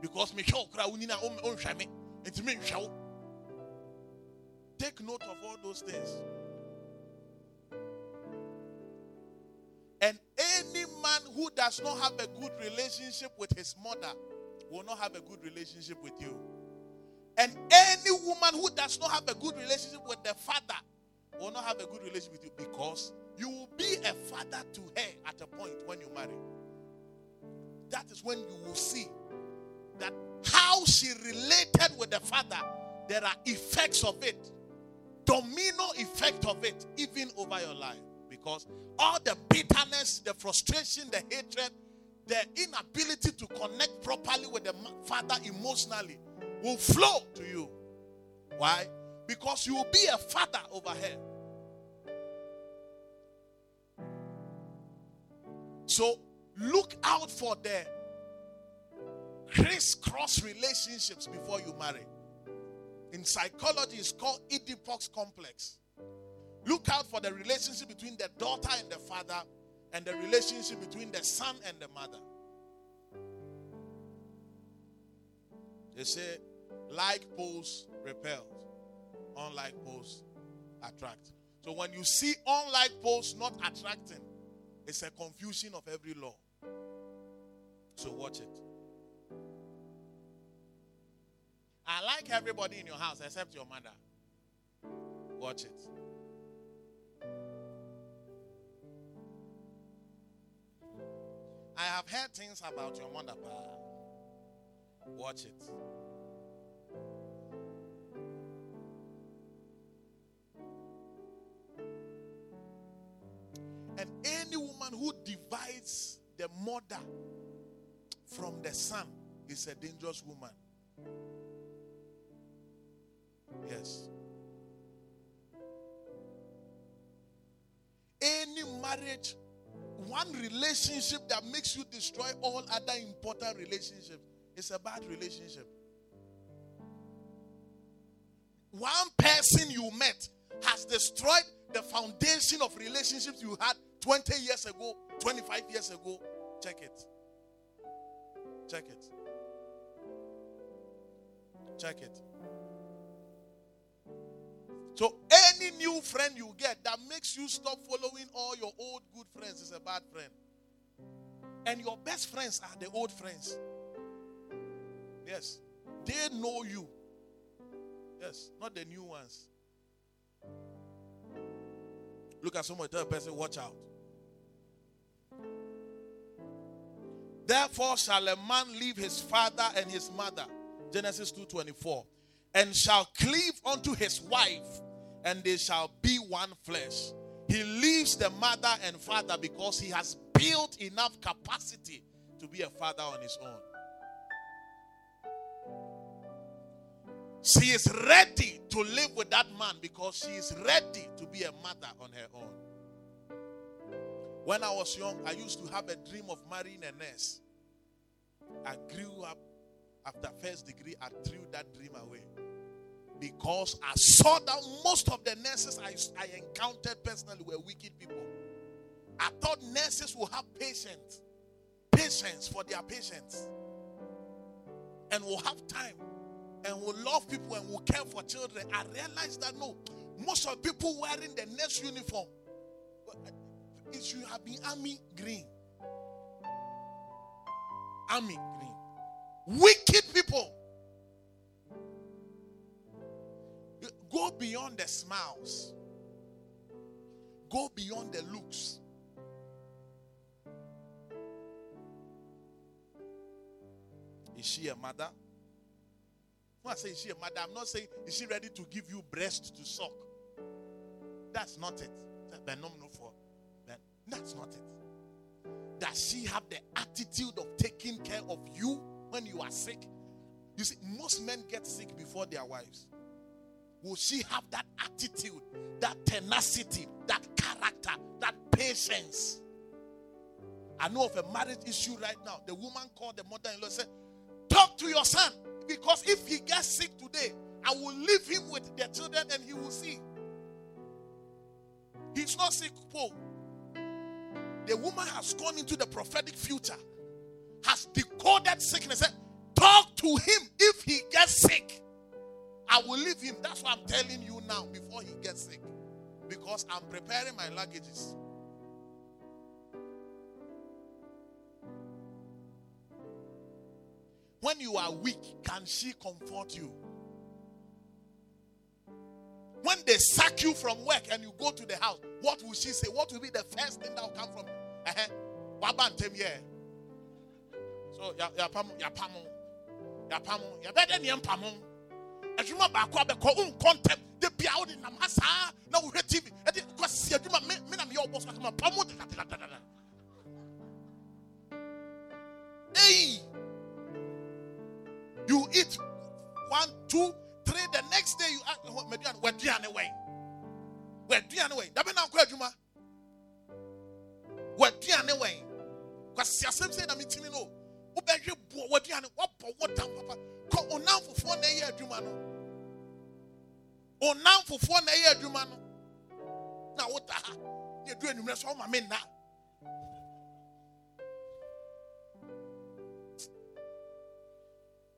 because me show kra unina onhwa me enti me nhwa take note of all those things. And any man who does not have a good relationship with his mother will not have a good relationship with you. And any woman who does not have a good relationship with the father will not have a good relationship with you because You will be a father to her at a point when you marry. That is when you will see that how she related with the father, there are effects of it, domino effect of it, even over your life. Because all the bitterness, the frustration, the hatred, the inability to connect properly with the father emotionally will flow to you. Why? Because you will be a father over her. So look out for the crisscross relationships before you marry. In psychology, it's called Oedipus complex. Look out for the relationship between the daughter and the father, and the relationship between the son and the mother. They say, like poles repels, unlike poles attract. So when you see unlike poles not attracting, it's a confusion of every law. So watch it. I like everybody in your house except your mother. Watch it. I have heard things about your mother, pa. Watch it. And any woman who divides the mother from the son is a dangerous woman. Yes. Any marriage, one relationship that makes you destroy all other important relationships is a bad relationship. One person you met has destroyed the foundation of relationships you had 20 years ago, 25 years ago. Check it. Check it. Check it. So any new friend you get that makes you stop following all your old good friends is a bad friend. And your best friends are the old friends. Yes. They know you. Yes, not the new ones. Look at someone, tell a person, watch out. Therefore shall a man leave his father and his mother. Genesis 2:24. And shall cleave unto his wife, and they shall be one flesh. He leaves the mother and father because he has built enough capacity to be a father on his own. She is ready to live with that man because she is ready to be a mother on her own. When I was young, I used to have a dream of marrying a nurse. I grew up after first degree, I threw that dream away because I saw that most of the nurses I, I encountered personally were wicked people. I thought nurses will have patience, patience for their patients, and will have time, and will love people, and will care for children. I realized that no, most of people wearing the nurse uniform, it should have been army green, army green, wicked people. Go beyond the smiles. Go beyond the looks. Is she a mother? When I say is she a mother, I'm not saying is she ready to give you breast to suck. That's not it. that's not it. Does she have the attitude of taking care of you when you are sick? You see, most men get sick before their wives will she have that attitude, that tenacity, that character, that patience? I know of a marriage issue right now. The woman called the mother in law said, Talk to your son because if he gets sick today, I will leave him with the children and he will see. He's not sick, Paul. The woman has gone into the prophetic future, has decoded sickness. Said, Talk to him if he gets sick. I will leave him. That's what I'm telling you now before he gets sick. Because I'm preparing my luggages. When you are weak, can she comfort you? when they sack you from work and you go to the house, what will she say? What will be the first thing that will come from? Uh-huh. Wabantem, yeah. So, ya pamo, ya pamo, ya pamo, ya better than pamo. Adwuma baako abɛkɔ wo nkɔntɛm de bia wode nam ha saa na wohwɛ tv ɛde kɔsi adwuma me na meyɛ wobɔ so akama pa mu dadadadada ei you eat one two three the next day you ask oh, maduane waduane wɛn waduane wɛn dabe na nkɔ adwuma. Waduane wɛn kwasi asɛm sɛ na metimi no wobɛhwɛ boɔ waduane wabɔ wo dam papa. Kɔ onam fofoɔ na ɛyɛ adwuma no onam fofoɔ na ɛyɛ adwuma no na woda ha. Ne ɛdu anwummerɛ so woma me nna.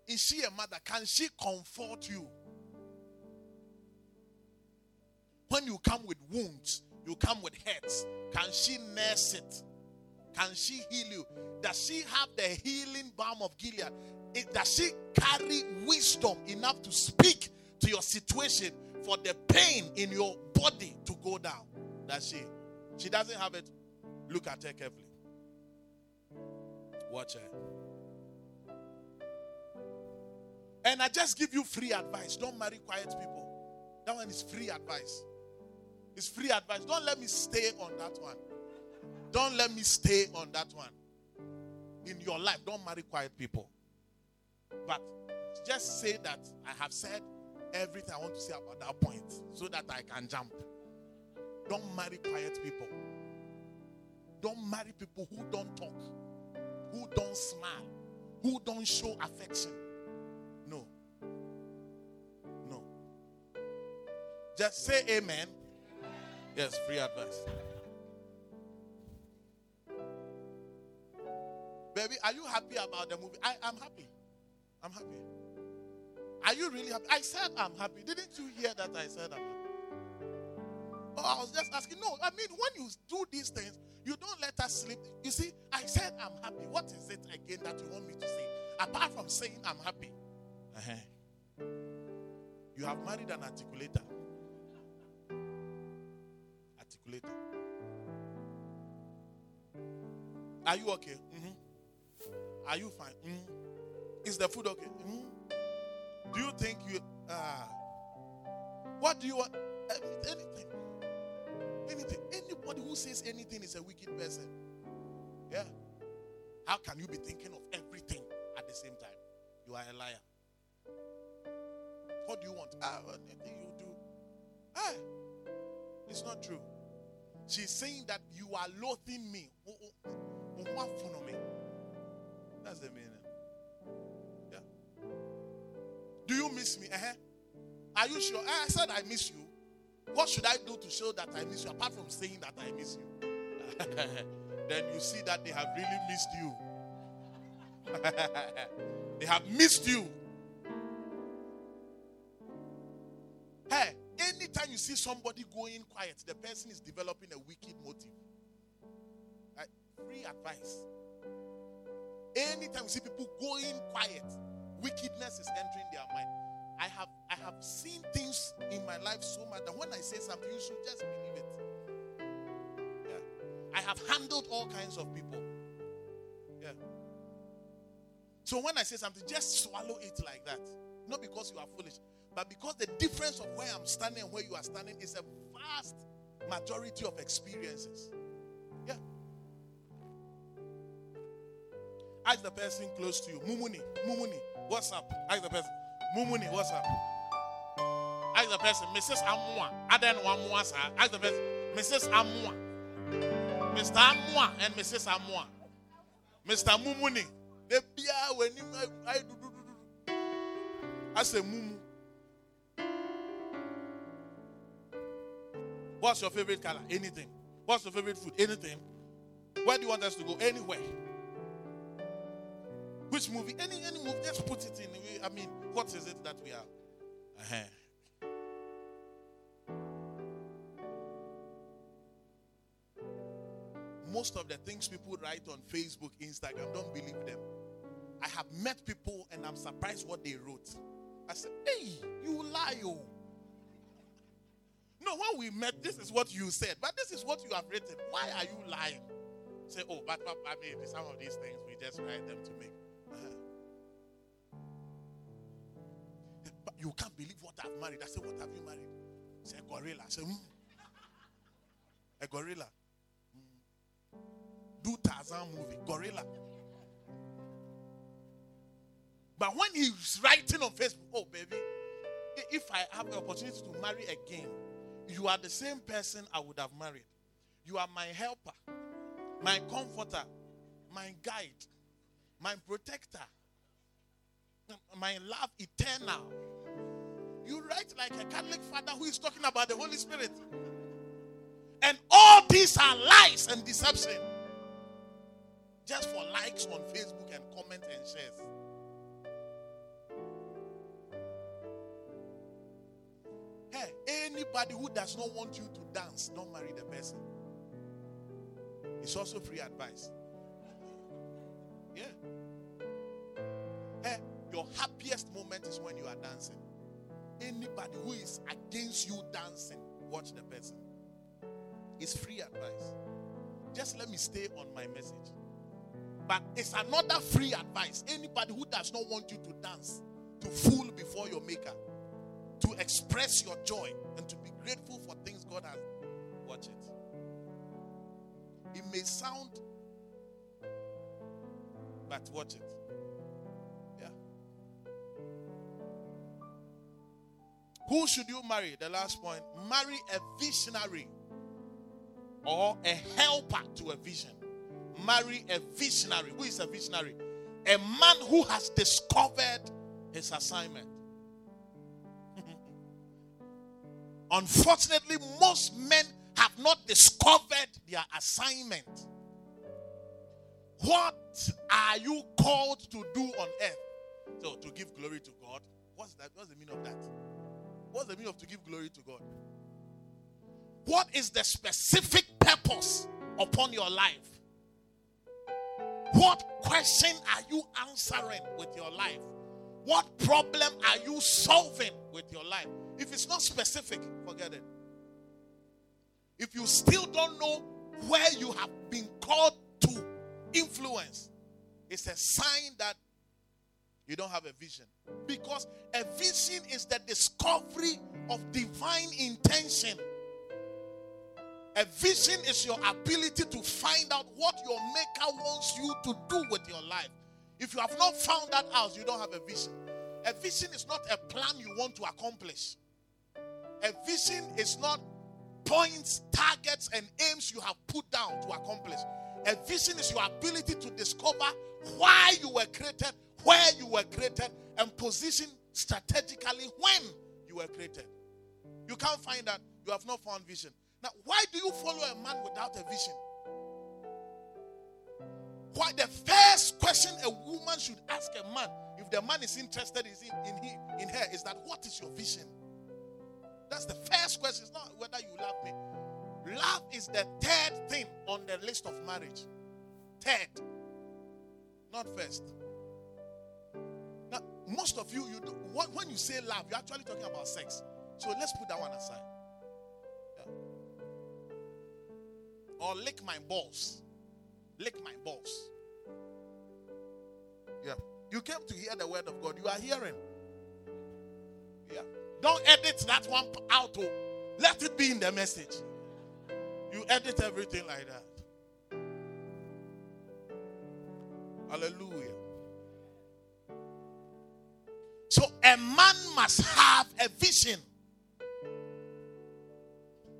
Is she a mother can she comfort you? When you come with wounds you come with hurts can she nurse it? Can she heal you? Does she have the healing balm of gilead? Does she carry wisdom enough to speak to your situation for the pain in your body to go down? Does she? She doesn't have it. Look at her carefully. Watch her. And I just give you free advice. Don't marry quiet people. That one is free advice. It's free advice. Don't let me stay on that one. Don't let me stay on that one. In your life, don't marry quiet people. But just say that I have said everything I want to say about that point so that I can jump. Don't marry quiet people. Don't marry people who don't talk, who don't smile, who don't show affection. No. No. Just say amen. Yes, free advice. Baby, are you happy about the movie? I am happy. I'm happy. Are you really happy? I said I'm happy. Didn't you hear that I said I'm happy? Oh, I was just asking. No, I mean, when you do these things, you don't let us sleep. You see, I said I'm happy. What is it again that you want me to say? Apart from saying I'm happy, uh-huh. you have married an articulator. Articulator. Are you okay? Mm-hmm. Are you fine? Mm-hmm. Is the food okay? Mm-hmm. Do you think you uh what do you want? Anything. Anything. Anybody who says anything is a wicked person. Yeah. How can you be thinking of everything at the same time? You are a liar. What do you want? Ah, anything you do. Ah, it's not true. She's saying that you are loathing. Oh, oh, oh, me? That's the meaning. Miss me? Uh-huh. Are you sure? I said I miss you. What should I do to show that I miss you apart from saying that I miss you? then you see that they have really missed you. they have missed you. Hey, anytime you see somebody going quiet, the person is developing a wicked motive. Right? Free advice. Anytime you see people going quiet, wickedness is entering their mind. I have I have seen things in my life so much that when I say something, you should just believe it. Yeah. I have handled all kinds of people. Yeah. So when I say something, just swallow it like that. Not because you are foolish, but because the difference of where I'm standing and where you are standing is a vast majority of experiences. Yeah. Ask the person close to you. Mumuni, Mumuni, what's up? Ask the person. Mumuni, what's up? Ask the person, Mrs. Amua. Aden Wamua, sir. Ask the person, Mrs. Amua. Mr. Amua and Mrs. Amua. Mr. Mumuni. The beer when you I do do do. I say Mumu. What's your favorite color? Anything. What's your favorite food? Anything. Where do you want us to go? Anywhere. Which movie? Any any movie? Just put it in. I mean, what is it that we are? Uh-huh. Most of the things people write on Facebook, Instagram, don't believe them. I have met people and I'm surprised what they wrote. I said, hey, you lie, oh. know, when we met, this is what you said, but this is what you have written. Why are you lying? Say, oh, but, but I mean, some of these things we just write them to make. You can't believe what I've married. I said, what have you married? Say, a gorilla. I said, hmm. A gorilla. Hmm. Do Tarzan movie. Gorilla. But when he's writing on Facebook, oh baby, if I have the opportunity to marry again, you are the same person I would have married. You are my helper, my comforter, my guide, my protector, my love eternal. You write like a Catholic father who is talking about the Holy Spirit. And all these are lies and deception. Just for likes on Facebook and comment and shares. Hey, anybody who does not want you to dance, don't marry the person. It's also free advice. Yeah. Hey, your happiest moment is when you are dancing. Anybody who is against you dancing, watch the person. It's free advice. Just let me stay on my message. But it's another free advice. Anybody who does not want you to dance, to fool before your maker, to express your joy, and to be grateful for things God has. Watch it. It may sound, but watch it. Who should you marry? The last point. Marry a visionary or a helper to a vision. Marry a visionary. Who is a visionary? A man who has discovered his assignment. Unfortunately, most men have not discovered their assignment. What are you called to do on earth? So, to give glory to God. What's that? What's the meaning of that? What's the meaning of to give glory to God? What is the specific purpose upon your life? What question are you answering with your life? What problem are you solving with your life? If it's not specific, forget it. If you still don't know where you have been called to influence, it's a sign that you don't have a vision. Because a vision is the discovery of divine intention. A vision is your ability to find out what your maker wants you to do with your life. If you have not found that out, you don't have a vision. A vision is not a plan you want to accomplish. A vision is not points, targets, and aims you have put down to accomplish. A vision is your ability to discover why you were created, where you were created, and position strategically when you were created. You can't find that. You have not found vision. Now, why do you follow a man without a vision? Why the first question a woman should ask a man, if the man is interested in, in, in, in her, is that what is your vision? That's the first question. It's not whether you love me. Love is the third thing on the list of marriage. Third, not first. Most of you, you do, when you say love, you're actually talking about sex. So let's put that one aside. Yeah. Or lick my balls. Lick my balls. Yeah. You came to hear the word of God. You are hearing. Yeah. Don't edit that one out. Oh. Let it be in the message. You edit everything like that. Hallelujah. A man must have a vision.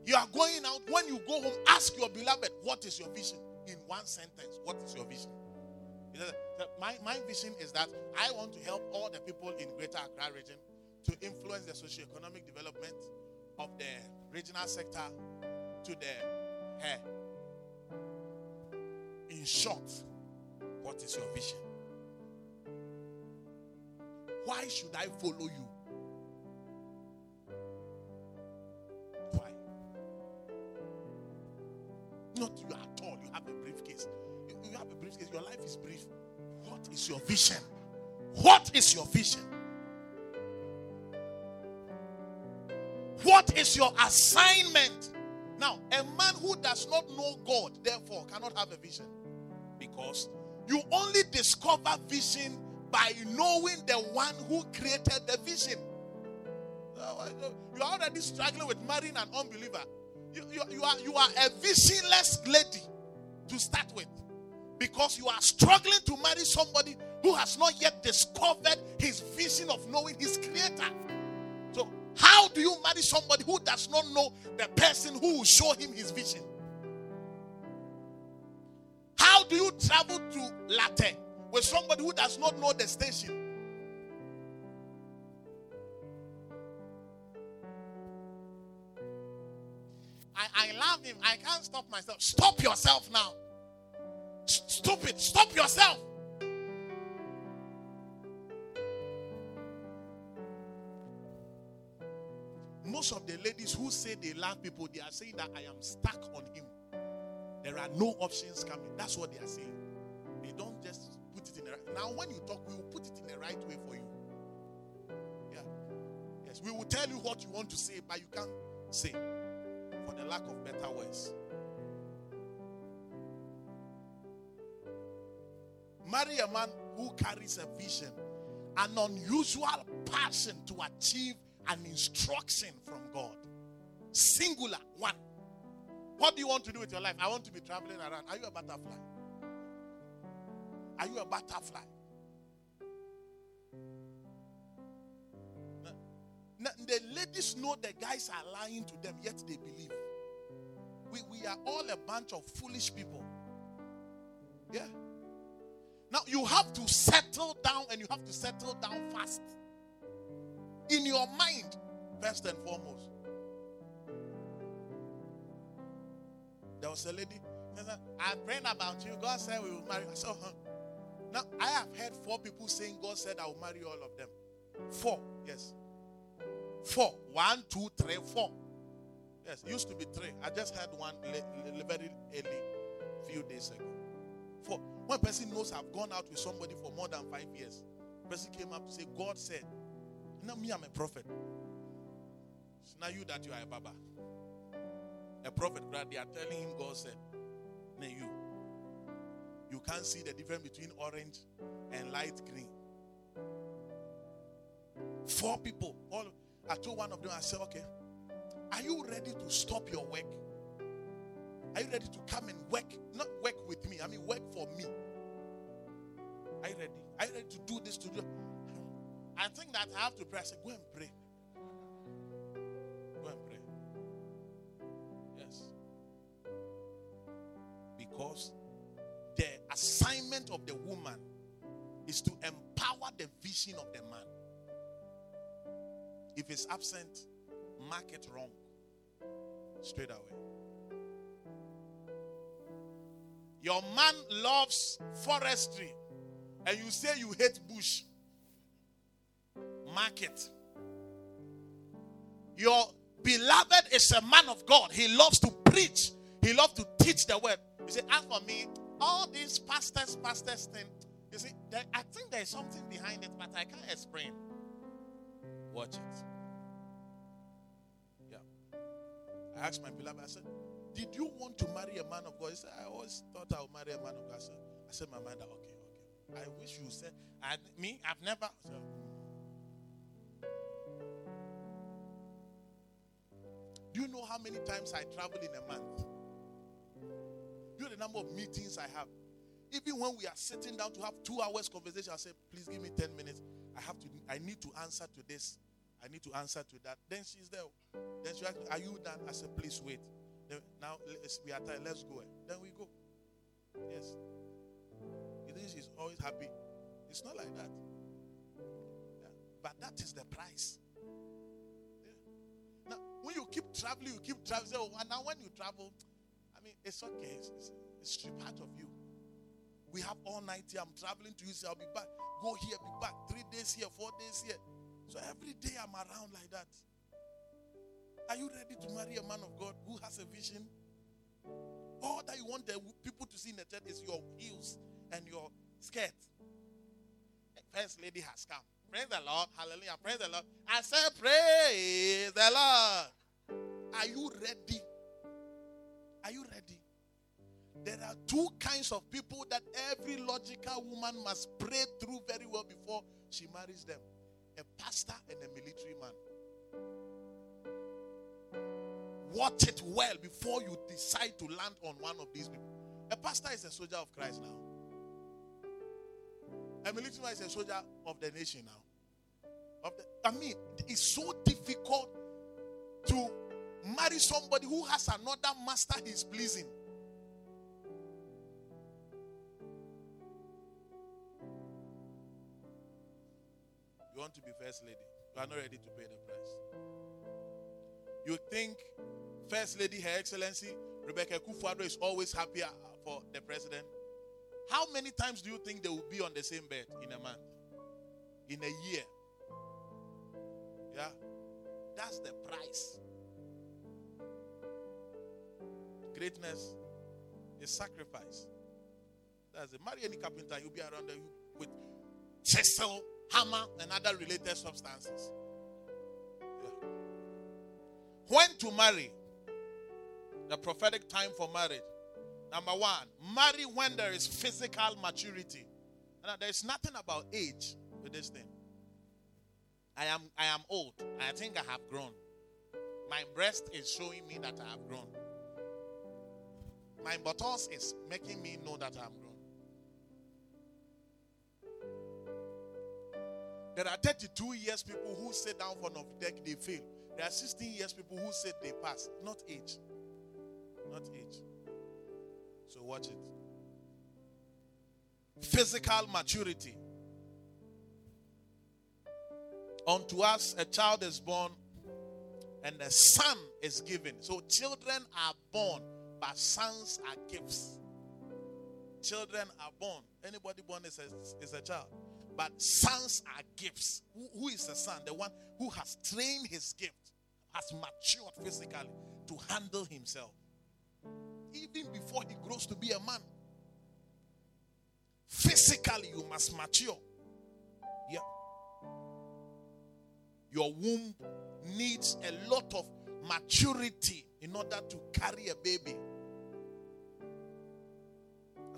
You are going out. When you go home, ask your beloved, What is your vision? In one sentence, what is your vision? My, my vision is that I want to help all the people in Greater Accra region to influence the socio-economic development of the regional sector to the hair. In short, what is your vision? Why should I follow you? Why? Not you at all. You have a briefcase. You have a briefcase. Your life is brief. What is your vision? What is your vision? What is your assignment? Now, a man who does not know God, therefore, cannot have a vision. Because you only discover vision by knowing the one who created the vision. Oh, you are already struggling with marrying an unbeliever. You, you, you, are, you are a visionless lady to start with because you are struggling to marry somebody who has not yet discovered his vision of knowing his creator. So, how do you marry somebody who does not know the person who will show him his vision? How do you travel to Latte with somebody who does not know the station? I, I love him. I can't stop myself. Stop yourself now. Stupid. Stop yourself. Most of the ladies who say they love people, they are saying that I am stuck on him. There are no options coming. That's what they are saying. They don't just the. Now, when you talk, we will put it in the right way for you. Yeah. Yes, we will tell you what you want to say, but you can't say for the lack of better words. Marry a man who carries a vision, an unusual passion to achieve an instruction from God. Singular, one. What do you want to do with your life? I want to be traveling around. Are you a butterfly? Are you a butterfly? The ladies know the guys are lying to them, yet they believe. We, we are all a bunch of foolish people. Yeah. Now you have to settle down and you have to settle down fast. In your mind, first and foremost. There was a lady. I prayed about you. God said we will marry. I said, huh. Now I have heard four people saying God said I will marry all of them. Four, yes. Four. One, two, three, four. Yes, used to be three. I just had one very early, few days ago. Four. One person knows I've gone out with somebody for more than five years. person came up to say, God said, Now me, I'm a prophet. It's not you that you are a baba. A prophet, but they are telling him God said, Now you. You can't see the difference between orange and light green. Four people. All I told one of them, I said, okay, are you ready to stop your work? Are you ready to come and work? Not work with me, I mean work for me. Are you ready? Are you ready to do this to do? I think that I have to pray. I said, go and pray. Go and pray. Yes. Because assignment of the woman is to empower the vision of the man. If it's absent, mark it wrong straight away. Your man loves forestry, and you say you hate bush. Mark it. Your beloved is a man of God. He loves to preach. He loves to teach the word. You say, as for me, all these pastors, pastors thing. You see, there, I think there is something behind it, but I can't explain. Watch it. Yeah. I asked my beloved, I said, Did you want to marry a man of God? He said, I always thought I would marry a man of God. I said, I said my mind, okay, okay. I wish you said, I, me, I've never. So, do you know how many times I travel in a month? The number of meetings I have? Even when we are sitting down to have two hours conversation, I say, please give me 10 minutes. I have to, I need to answer to this. I need to answer to that. Then she's there. Then she asked me, Are you done? I said, Please wait. Then, now we are tired. Let's go. Then we go. Yes. You think she's always happy? It's not like that. Yeah. But that is the price. Yeah. Now, when you keep traveling, you keep traveling. Oh, now when you travel, Mean, it's okay. It's, it's, it's part of you. We have all night here. I'm traveling to you. Say, I'll be back. Go here, be back. Three days here, four days here. So every day I'm around like that. Are you ready to marry a man of God who has a vision? All that you want the people to see in the church is your heels and your skirt. First lady has come. Praise the Lord. Hallelujah. Praise the Lord. I said, Praise the Lord. Are you ready? Are you ready? There are two kinds of people that every logical woman must pray through very well before she marries them a pastor and a military man. Watch it well before you decide to land on one of these people. A pastor is a soldier of Christ now. A military man is a soldier of the nation now. The, I mean, it's so difficult to marry somebody who has another master he's pleasing. You want to be first lady, you are not ready to pay the price. You think First Lady, Her Excellency Rebecca Kufuor is always happier for the president? How many times do you think they will be on the same bed in a month? In a year? Yeah? That's the price. Greatness is sacrifice. That's it. Marry any carpenter, you'll be around there with chisel, hammer, and other related substances. Yeah. When to marry? The prophetic time for marriage. Number one, marry when there is physical maturity. Now, there is nothing about age with this thing. I am I am old. I think I have grown. My breast is showing me that I have grown. My buttocks is making me know that I'm grown. There are 32 years people who sit down for of deck they fail. There are 16 years people who said they pass, not age. Not age. So watch it. Physical maturity. Unto us a child is born and a son is given. So children are born, but sons are gifts. Children are born. Anybody born is a, is a child. But sons are gifts. Who, who is a son? The one who has trained his gift, has matured physically to handle himself even before he grows to be a man. Physically, you must mature. Yeah. Your womb needs a lot of maturity in order to carry a baby.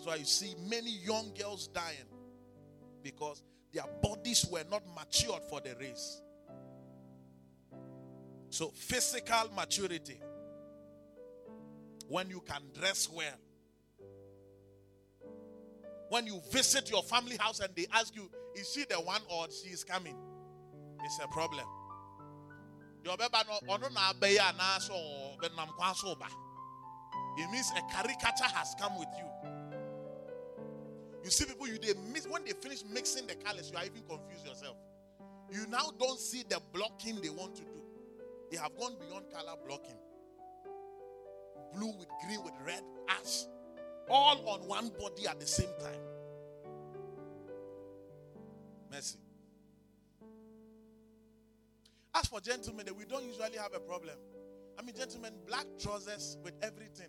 That's why you see many young girls dying because their bodies were not matured for the race. So, physical maturity when you can dress well. When you visit your family house and they ask you, is she the one or she is coming? It's a problem. It means a caricature has come with you. You see people you they miss when they finish mixing the colors, you are even confused yourself. You now don't see the blocking they want to do. They have gone beyond color blocking blue with green with red ash, all on one body at the same time. Mercy. As for gentlemen, we don't usually have a problem. I mean, gentlemen, black trousers with everything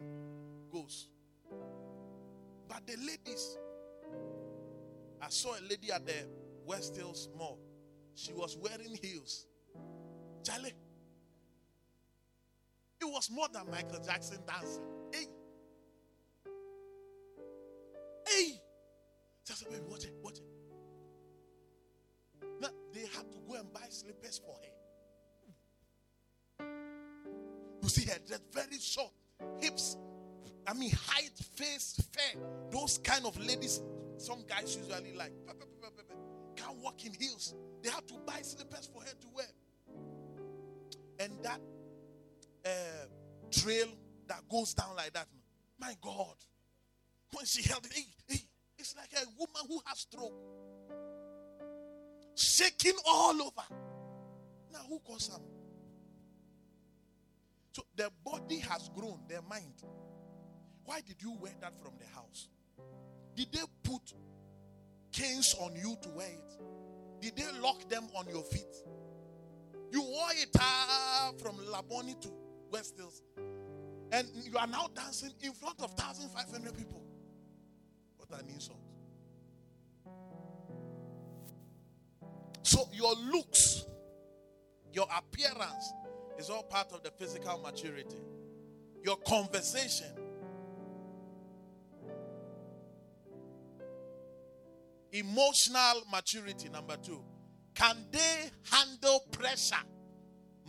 goes. But the ladies, I saw a lady at the West Hills Mall. She was wearing heels. Charlie, it was more than Michael Jackson dancing. Hey. Hey. Just baby, watch it, watch it. Now, they had to go and buy slippers for her. You see her dress very short, hips, I mean, height, face, fair. Those kind of ladies, some guys usually like, can't walk in heels. They have to buy slippers for her to wear. And that uh, trail that goes down like that. My God. When she held it, hey, hey, it's like a woman who has stroke. Shaking all over. Now, who caused them? So the body has grown, their mind. Why did you wear that from the house? Did they put canes on you to wear it? Did they lock them on your feet? You wore it uh, from Labone to West Hills. And you are now dancing in front of 1,500 people. What an insult. So your looks, your appearance is all part of the physical maturity. Your conversation. Emotional maturity, number two. Can they handle pressure?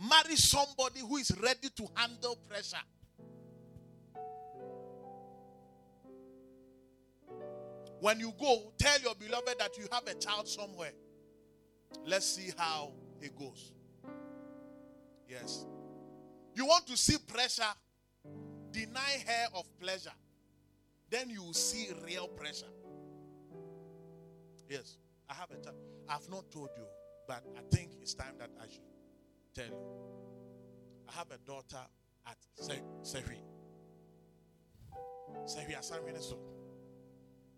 Marry somebody who is ready to handle pressure. When you go, tell your beloved that you have a child somewhere. Let's see how it goes. Yes. You want to see pressure, deny her of pleasure. Then you will see real pressure. Yes, I have a child. I've not told you, but I think it's time that I should tell you. I have a daughter at Se- Sehui. Sehui Asaminiso.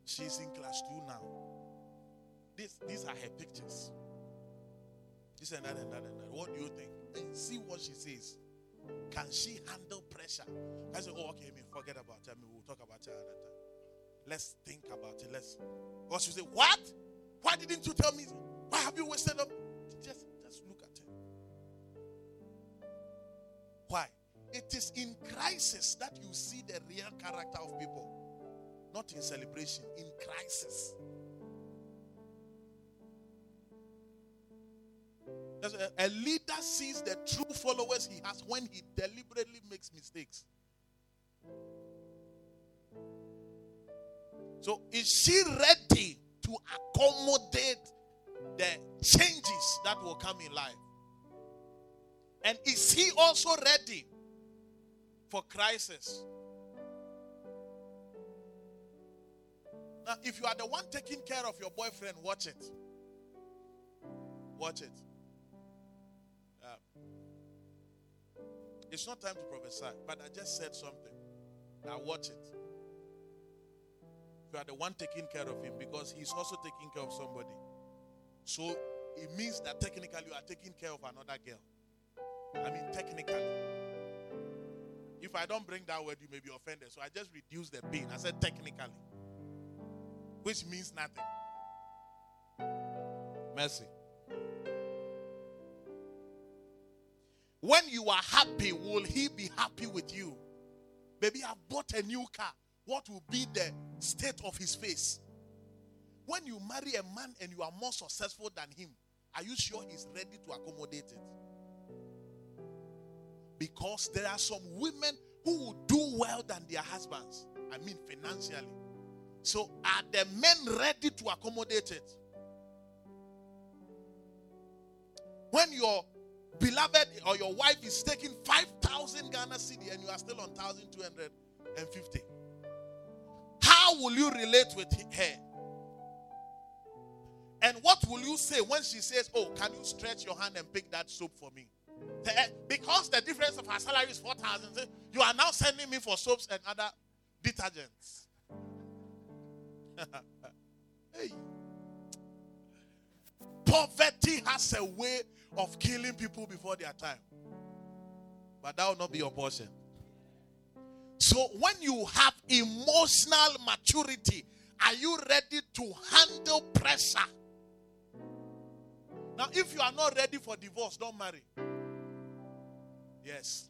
She's in class two now. This, these are her pictures. This and that and that and that. What do you think? And see what she says. Can she handle pressure? I say, oh, okay, I mean, forget about her. I mean, we'll talk about her another time. Let's think about it. Let's. Or she say, what? Why didn't you tell me? Why have you wasted them? Just, just look at it. Why? It is in crisis that you see the real character of people, not in celebration, in crisis. A leader sees the true followers he has when he deliberately makes mistakes. So, is she ready to accommodate the changes that will come in life? And is he also ready for crisis? Now, if you are the one taking care of your boyfriend, watch it. Watch it. Uh, it's not time to prophesy, but I just said something. Now, watch it. You are the one taking care of him because he's also taking care of somebody. So it means that technically you are taking care of another girl. I mean, technically. If I don't bring that word, you may be offended. So I just reduced the pain. I said technically, which means nothing. Mercy. When you are happy, will he be happy with you? Baby, I bought a new car. What will be the state of his face? When you marry a man and you are more successful than him, are you sure he's ready to accommodate it? Because there are some women who will do well than their husbands. I mean, financially. So, are the men ready to accommodate it? When your beloved or your wife is taking 5,000 Ghana cedi and you are still on 1,250, how will you relate with her? And what will you say when she says, Oh, can you stretch your hand and pick that soap for me? The- eh, because the difference of her salary is 4,000, eh, you are now sending me for soaps and other detergents. hey. Poverty has a way of killing people before their time. But that will not be your portion. So when you have emotional maturity, are you ready to handle pressure? Now, if you are not ready for divorce, don't marry. Yes.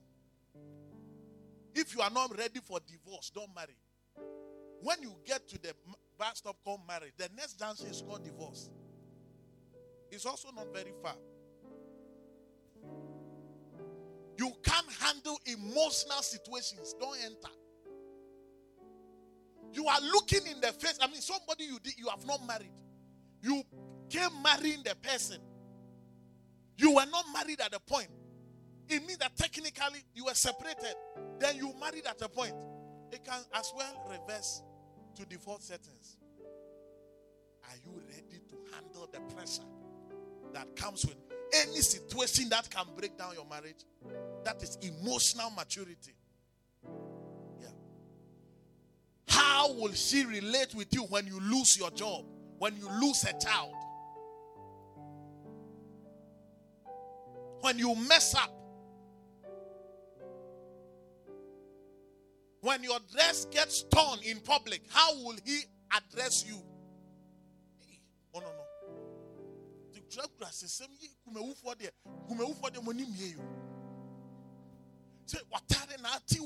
If you are not ready for divorce, don't marry. When you get to the bus stop called marriage, the next junction is called divorce. It's also not very far. Can't handle emotional situations. Don't enter. You are looking in the face. I mean, somebody you did, you have not married. You came marrying the person. You were not married at the point. It means that technically you were separated. Then you married at a point. It can as well reverse to default settings. Are you ready to handle the pressure that comes with any situation that can break down your marriage? That is emotional maturity. Yeah. How will she relate with you when you lose your job? When you lose a child? When you mess up? When your dress gets torn in public, how will he address you? The kura kura sesem yi kumewufoɔ deɛ kumewufoɔ deɛ mo ni mie yo.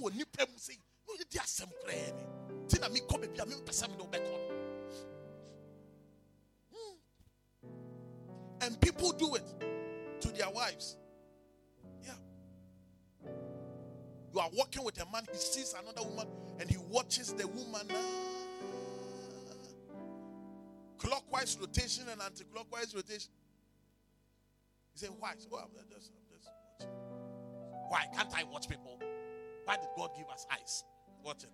wɔ nipa mu sɛ no di asɛm koraa ni. Ti na mi kɔ baabi a mi mpɛ sɛ mi de Hmm. and people do it to their wives. Yeah. You are walking with a man he sees another woman and he watches the woman ah, clockwise rotation and anti-clockwise rotation he said why so oh, I'm just, just watching why can't I watch people? Why did God give us eyes? Watch it.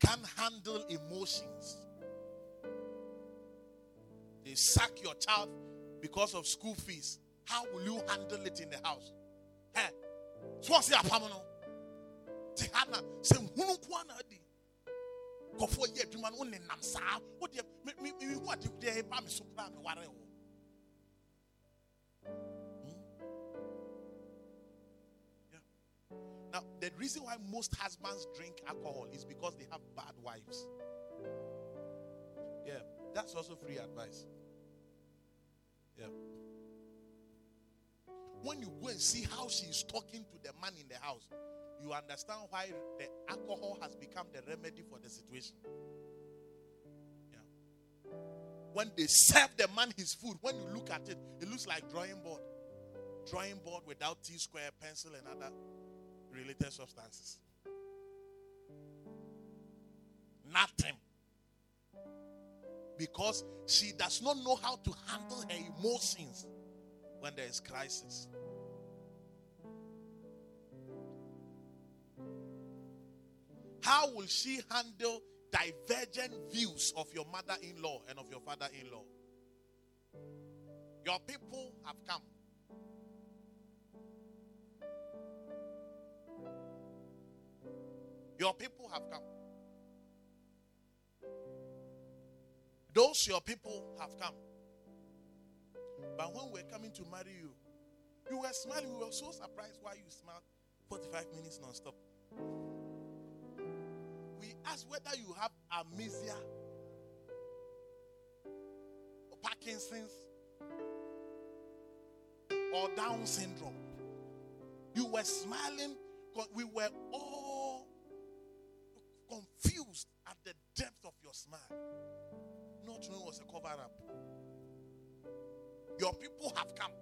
Can handle emotions. They sack your child because of school fees. How will you handle it in the house? Hey, so what's the apamano? Tehana, say, Hunu Kwana di. Adwuma no wonenam saa ade me so hmm? Yeah. Now, the reason why most husbands drink alcohol is because they have bad wives. Yeah, that's also free advice. Yeah. When you go and see how she is talking to the man in the house, you understand why the alcohol has become the remedy for the situation. Yeah. When they serve the man his food, when you look at it, it looks like drawing board. Drawing board without T square, pencil, and other related substances. Nothing. Because she does not know how to handle her emotions when there is crisis. How will she handle divergent views of your mother in law and of your father in law? Your people have come. Your people have come. Those your people have come. But when we're coming to marry you, you were smiling. We were so surprised why you smiled 45 minutes non-stop. We asked whether you have amnesia or Parkinson's or Down syndrome. You were smiling. co- We were all confused at the depth of your smile. Not knowing was a cover up. Your people have come.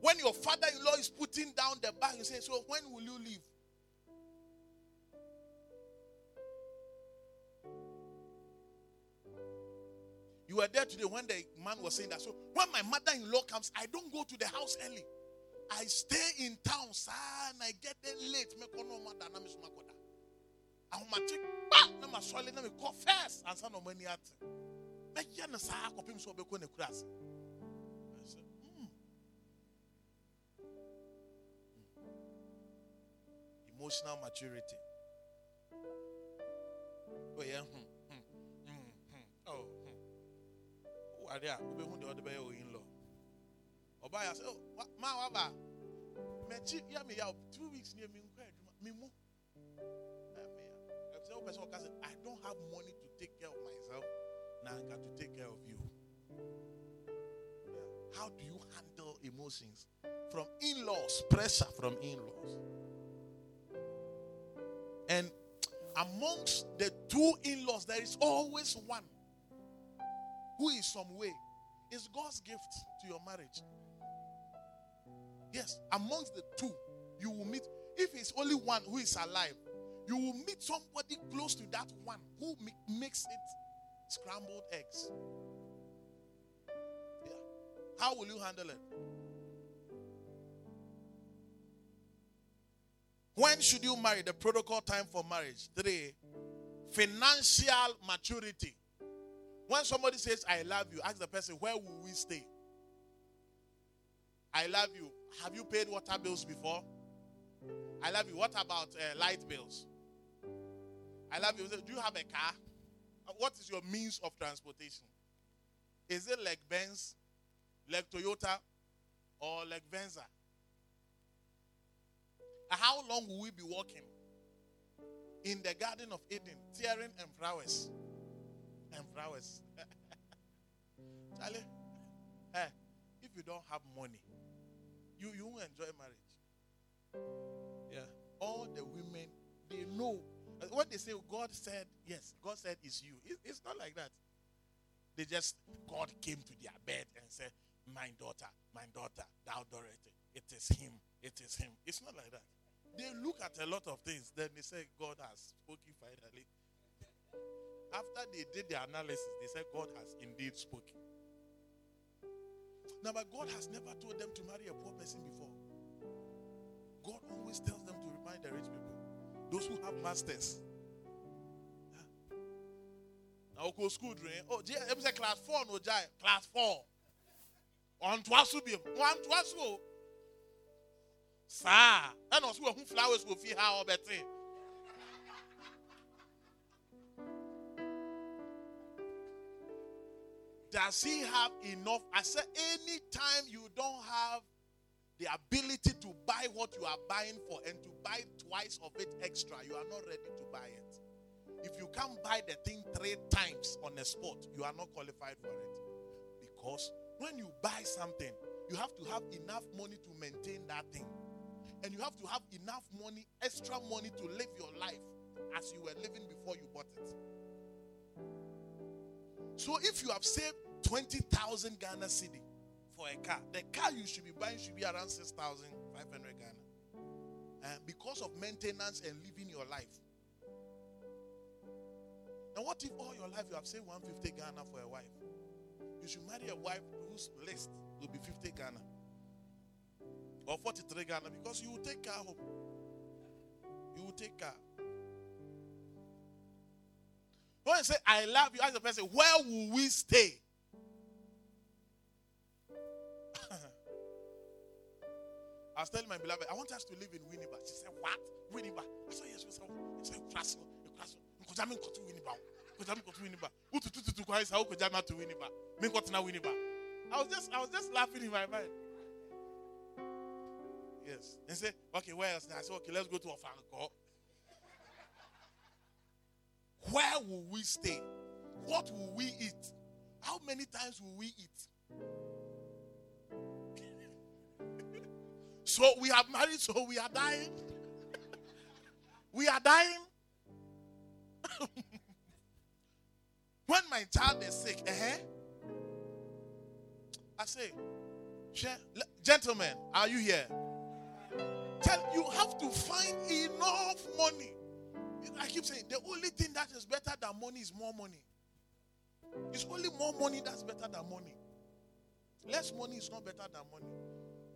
When your father in law is putting down the bag, you say, So when will you leave? Were there today when the man was saying that. So when my mother in law comes, I don't go to the house early. I stay in town, sir, and I get there late. Ma da na me call first and son of money at. Me ya na sa akopim so. I said, hmm. Emotional maturity. Oh yeah. Hmm. Hmm. Hmm. Wade a wobɛhu deɛ ɔde bɛyɛ wo in law ɔbaa yɛ sɛ "Oh, wa- ma waba. Mɛkyi yɛ me yaw two weeks ne menkɔ adwuma memu sɛ wopɛ sɛ ɔka sɛ i don't have money to take care of myself na anka to take care of you. How do you handle emotions from in-laws pressure from in-laws? And amongst the two in-laws there is always one who is some way is God's gift to your marriage. Yes, amongst the two, you will meet. If it's only one who is alive, you will meet somebody close to that one who makes it scrambled eggs. Yeah. How will you handle it? When should you marry? The protocol time for marriage. Three, financial maturity. When somebody says, I love you, ask the person, where will we stay? I love you. Have you paid water bills before? I love you. What about uh, light bills? I love you. Do you have a car? Uh, What is your means of transportation? Is it like Benz, like Toyota, or like Venza? Uh, How long will we be walking in the Garden of Eden, tearing and flowers? And flowers. Charlie, eh, if you don't have money, you you won't enjoy marriage. Yeah, all the women they know uh, what they say. God said yes. God said it's you. It- it's not like that. They just God came to their bed and said, "My daughter, my daughter, thou Dorothy, it is him. It is him." It's not like that. They look at a lot of things, then they say God has spoken finally. After they did the analysis, they said God has indeed spoken. Now, but God has never told them to marry a poor person before. God always tells them to remind the rich people, those who have masters. Now, go school, drain. Oh, Jay, I'm say class four, no Jai, class four. On twasu bi, one twasu. Oh. Sir, and also who flowers will feel how better. Does he have enough? I said, anytime you don't have the ability to buy what you are buying for and to buy twice of it extra, you are not ready to buy it. If you can't buy the thing three times on the spot, you are not qualified for it. Because when you buy something, you have to have enough money to maintain that thing. And you have to have enough money, extra money to live your life as you were living before you bought it. So if you have saved 20,000 Ghana cedi for a car, the car you should be buying should be around 6,500 Ghana. And because of maintenance and living your life. Now, what if all your life you have saved 150 Ghana for a wife? You should marry a wife whose list will be 50 Ghana or 43 Ghana because you will take car home. You will take car. When you say, I love you, ask the person, where will we stay? I was telling my beloved, I want us to live in Winneba. She said, What? Winneba? I said, Yes. She said, Kraso, Kraso. Nkojami kotu Winneba. Nkojami kotu Winneba. Utu tu tu tu kwa isa ukojami to Winneba. Me kotu na Winneba. I was just I was just laughing in my mind. Yes. And say, okay, where else? I said, okay, let's go to Ofankor. Where will we stay? What will we eat? How many times will we eat? So we are married, so we are dying. we are dying. when my child is sick, uh-huh, I say, gentlemen, are you here? Tell you have to find enough money. I keep saying the only thing that is better than money is more money. It's only more money that's better than money. Less money is not better than money.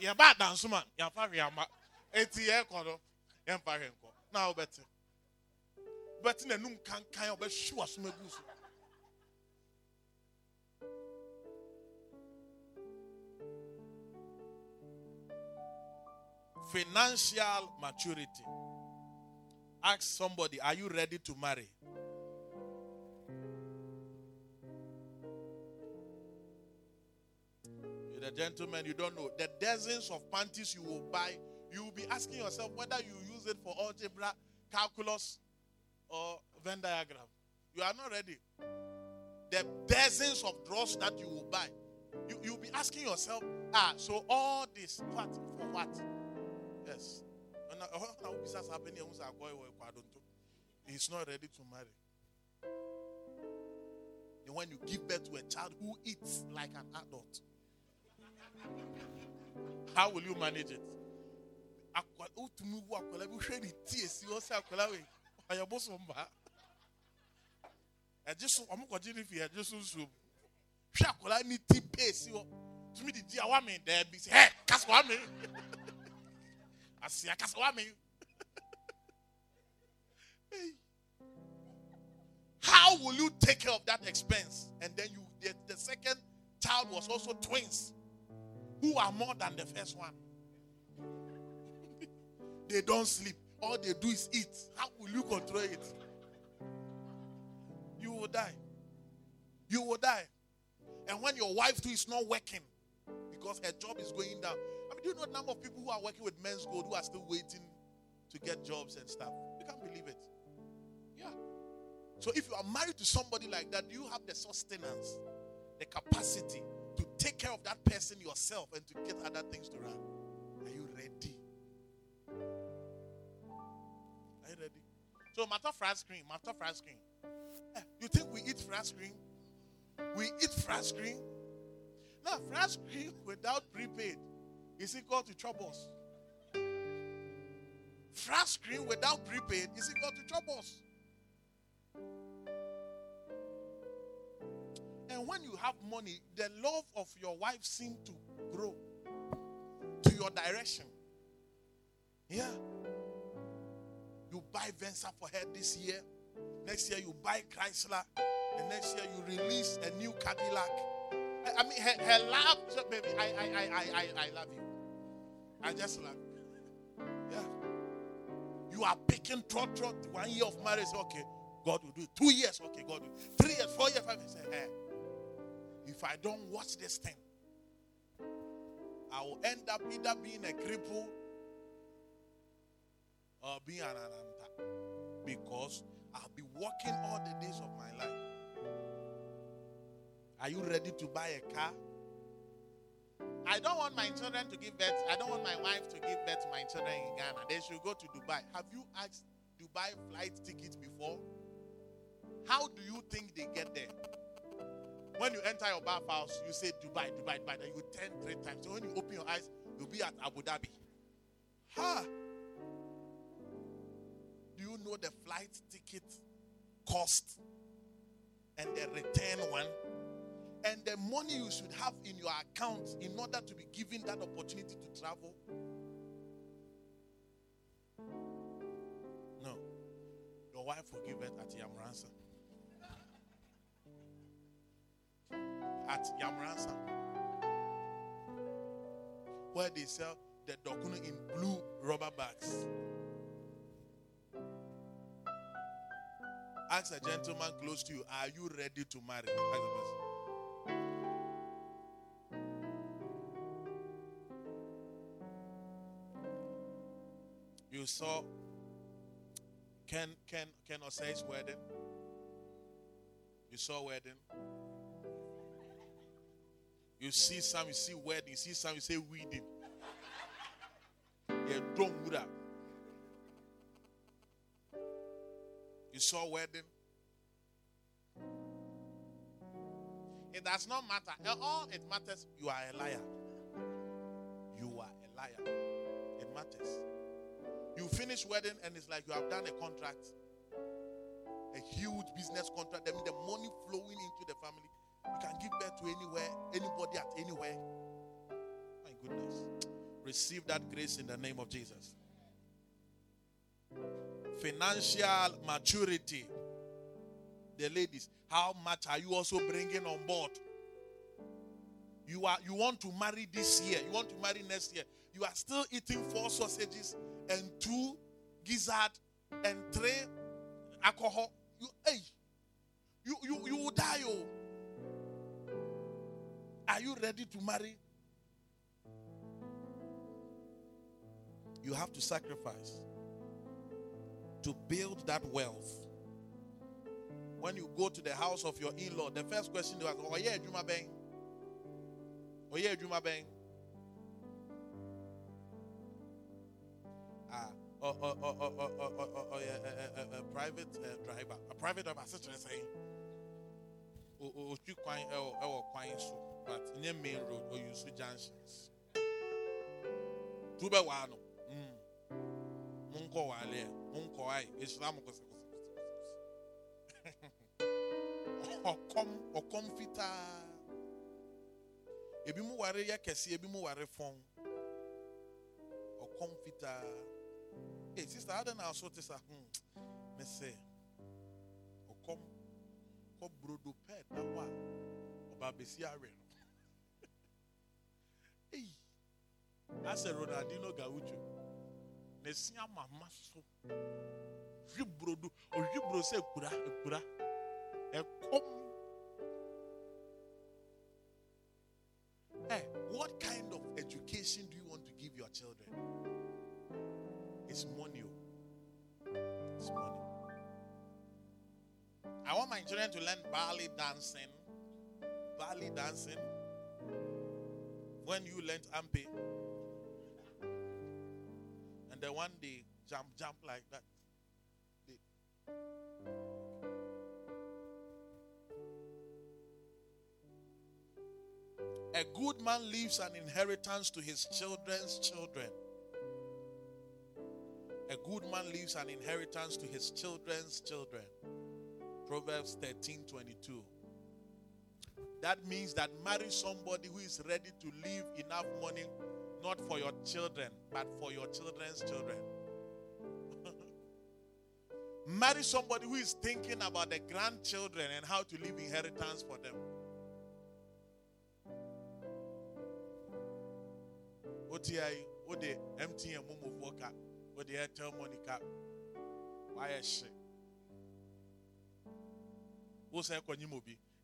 yɛba adansoma yamfa hwee ama eti yɛ kɔ no yɛmfa hwee nkɔ na wobɛte wobɛte n'anum kankan a wobɛhwi w'asom agu so financial maturity. Ask somebody, Are you ready to marry? The gentleman, you don't know. The dozens of panties you will buy, you will be asking yourself whether you use it for algebra, calculus, or Venn diagram. You are not ready. The dozens of drawers that you will buy, you, you'll be asking yourself, Ah, so all this, what? For what? Yes. He's not ready to marry. And when you give birth to a child who eats like an adult, how will you manage it? ɛgye so ɔmo kɔgye ne fi ɛgye so nsuo hwɛ akwadaa ne ti peesi hɔ tumi di di a wame dɛɛbi sɛ ɛ kasa wame asia kasa wame how will you take care of that expense? And then you the, the second child was also twins who are more than the first one they don't sleep. All they do is eat. How will you control it? You will die. You will die. And when your wife too is not working because her job is going down. I mean, do you know the number of people who are working with men's gold who are still waiting to get jobs and stuff? You can't believe it. Yeah. So if you are married to somebody like that, do you have the sustenance, the capacity care of that person yourself and to get other things to run? Are you ready? Are you ready? So matter fried screen, matter fried screen. Eh, You think we eat fried screen? We eat fried screen. Now fried screen without prepaid is equal to troubles. Fried screen without prepaid is equal to troubles. When you have money, the love of your wife seems to grow to your direction. Yeah. You buy Venza for her this year. Next year you buy Chrysler. And next year you release a new Cadillac. I- mean, her, her love, baby, I, I, I, I, I, I love you. I just love you. Yeah. You are picking trot trot one year of marriage. Okay, God will do it. Two years. Okay, God will. If I don't watch this thing, I will end up either being a cripple or being an ananta. Because I'll be working all the days of my life. Are you ready to buy a car? I don't want my children to give birth. I don't want my wife to give birth to my children in Ghana. They should go to Dubai. Have you asked Dubai flight tickets before? How do you think they get there? When you enter your bathhouse, you say Dubai, Dubai, Dubai. Then you turn three times. So when you open your eyes, you'll be at Abu Dhabi. Ha! Do you know the flight ticket cost and the return one? And the money you should have in your account in order to be given that opportunity to travel? No. Your wife will give it at Yamransa. At Yamransa. Where they sell the dokunu in blue rubber bags. Ask a gentleman close to you, are you ready to marry? Ask the person. You saw Ken Ken Ken Osei's wedding. You saw wedding. You see some, you see wedding, you see some, you say wedding. Yeah, don't wood up. You saw wedding. It does not matter. All it matters, you are a liar. You are a liar. It matters. You finish wedding and it's like you have done a contract, a huge business contract. That means the money flowing into the family. You can give birth to anywhere, anybody at anywhere. My goodness. Receive that grace in the name of Jesus. Financial maturity. The ladies, how much are you also bringing on board? You are you want to marry this year, you want to marry next year. You are still eating four sausages and two gizzard and three alcohol. You hey, you you you will die. Oh. Are you ready to marry? You have to sacrifice to build that wealth. When you go to the house of your in-law, the first question they ask, "Oh yeah, Juma Bang. Oh yeah, Juma Bang." Ah, oh, oh, oh, oh, oh, oh, oh, oh, oh, yeah, a, a, a, a private eh, driver, a private driver, sister saying, otwi kwan ɛwɔ ɛwɔ kwan so but nye main road oyi so junctions. Tu bɛ waa no mm mo nkɔ waale yɛ mo nkɔ ayi ehyira mo kɔsɛ kɔsɛ kɔsɛ ɔkɔm ɔkɔm fitaa ebi mu ware yɛ kɛse ebi mu ware fɔn ɔkɔm fitaa ee sista adi aso ti sa hmm. Mɛ sɛ ɔkɔm brodo ɔba awe no eyi asɛ na esi ama so hwi brodo ohwi bro sɛ ekura ekura ɛkɔm what kind of education do you want to give your children? It's money. oh. It's money. I want my children to learn ballet dancing. Ballet dancing. When you learned ampe. And then one day jump, jump like that. A good man leaves an inheritance to his children's children. A good man leaves an inheritance to his children's children. Proverbs 13 22. That means that marry somebody who is ready to leave enough money, not for your children, but for your children's children. marry somebody who is thinking about the grandchildren and how to leave inheritance for them. OTI, Foka, Ode Airtel Monica, why shit? wo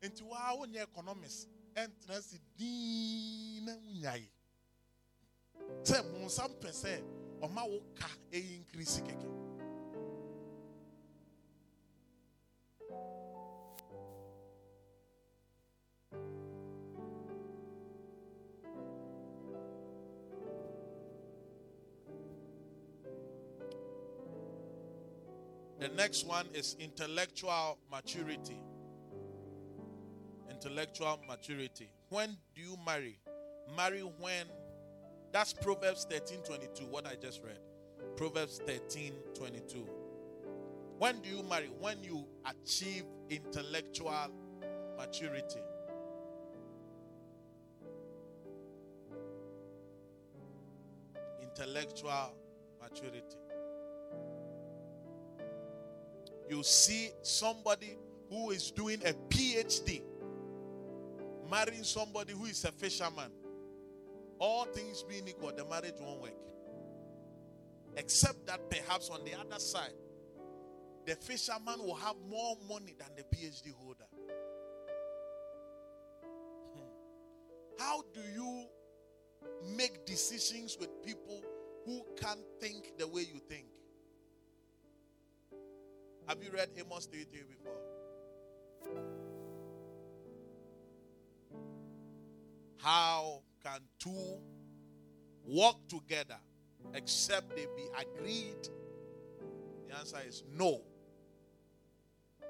nti waa economics sɛ ɔma wo ka nkirisi kɛkɛ. The next one is intellectual maturity. Intellectual maturity. When do you marry? Marry when that's Proverbs 13 22, what I just read. Proverbs 13 22. When do you marry? When you achieve intellectual maturity. Intellectual maturity you see somebody who is doing a PhD marrying somebody who is a fisherman. All things being equal, the marriage won't work. Except that perhaps on the other side, the fisherman will have more money than the PhD holder. Hmm. How do you make decisions with people who can't think the way you think? Have you read Amos 3 3 before? How can two walk together except they be agreed? The answer is no.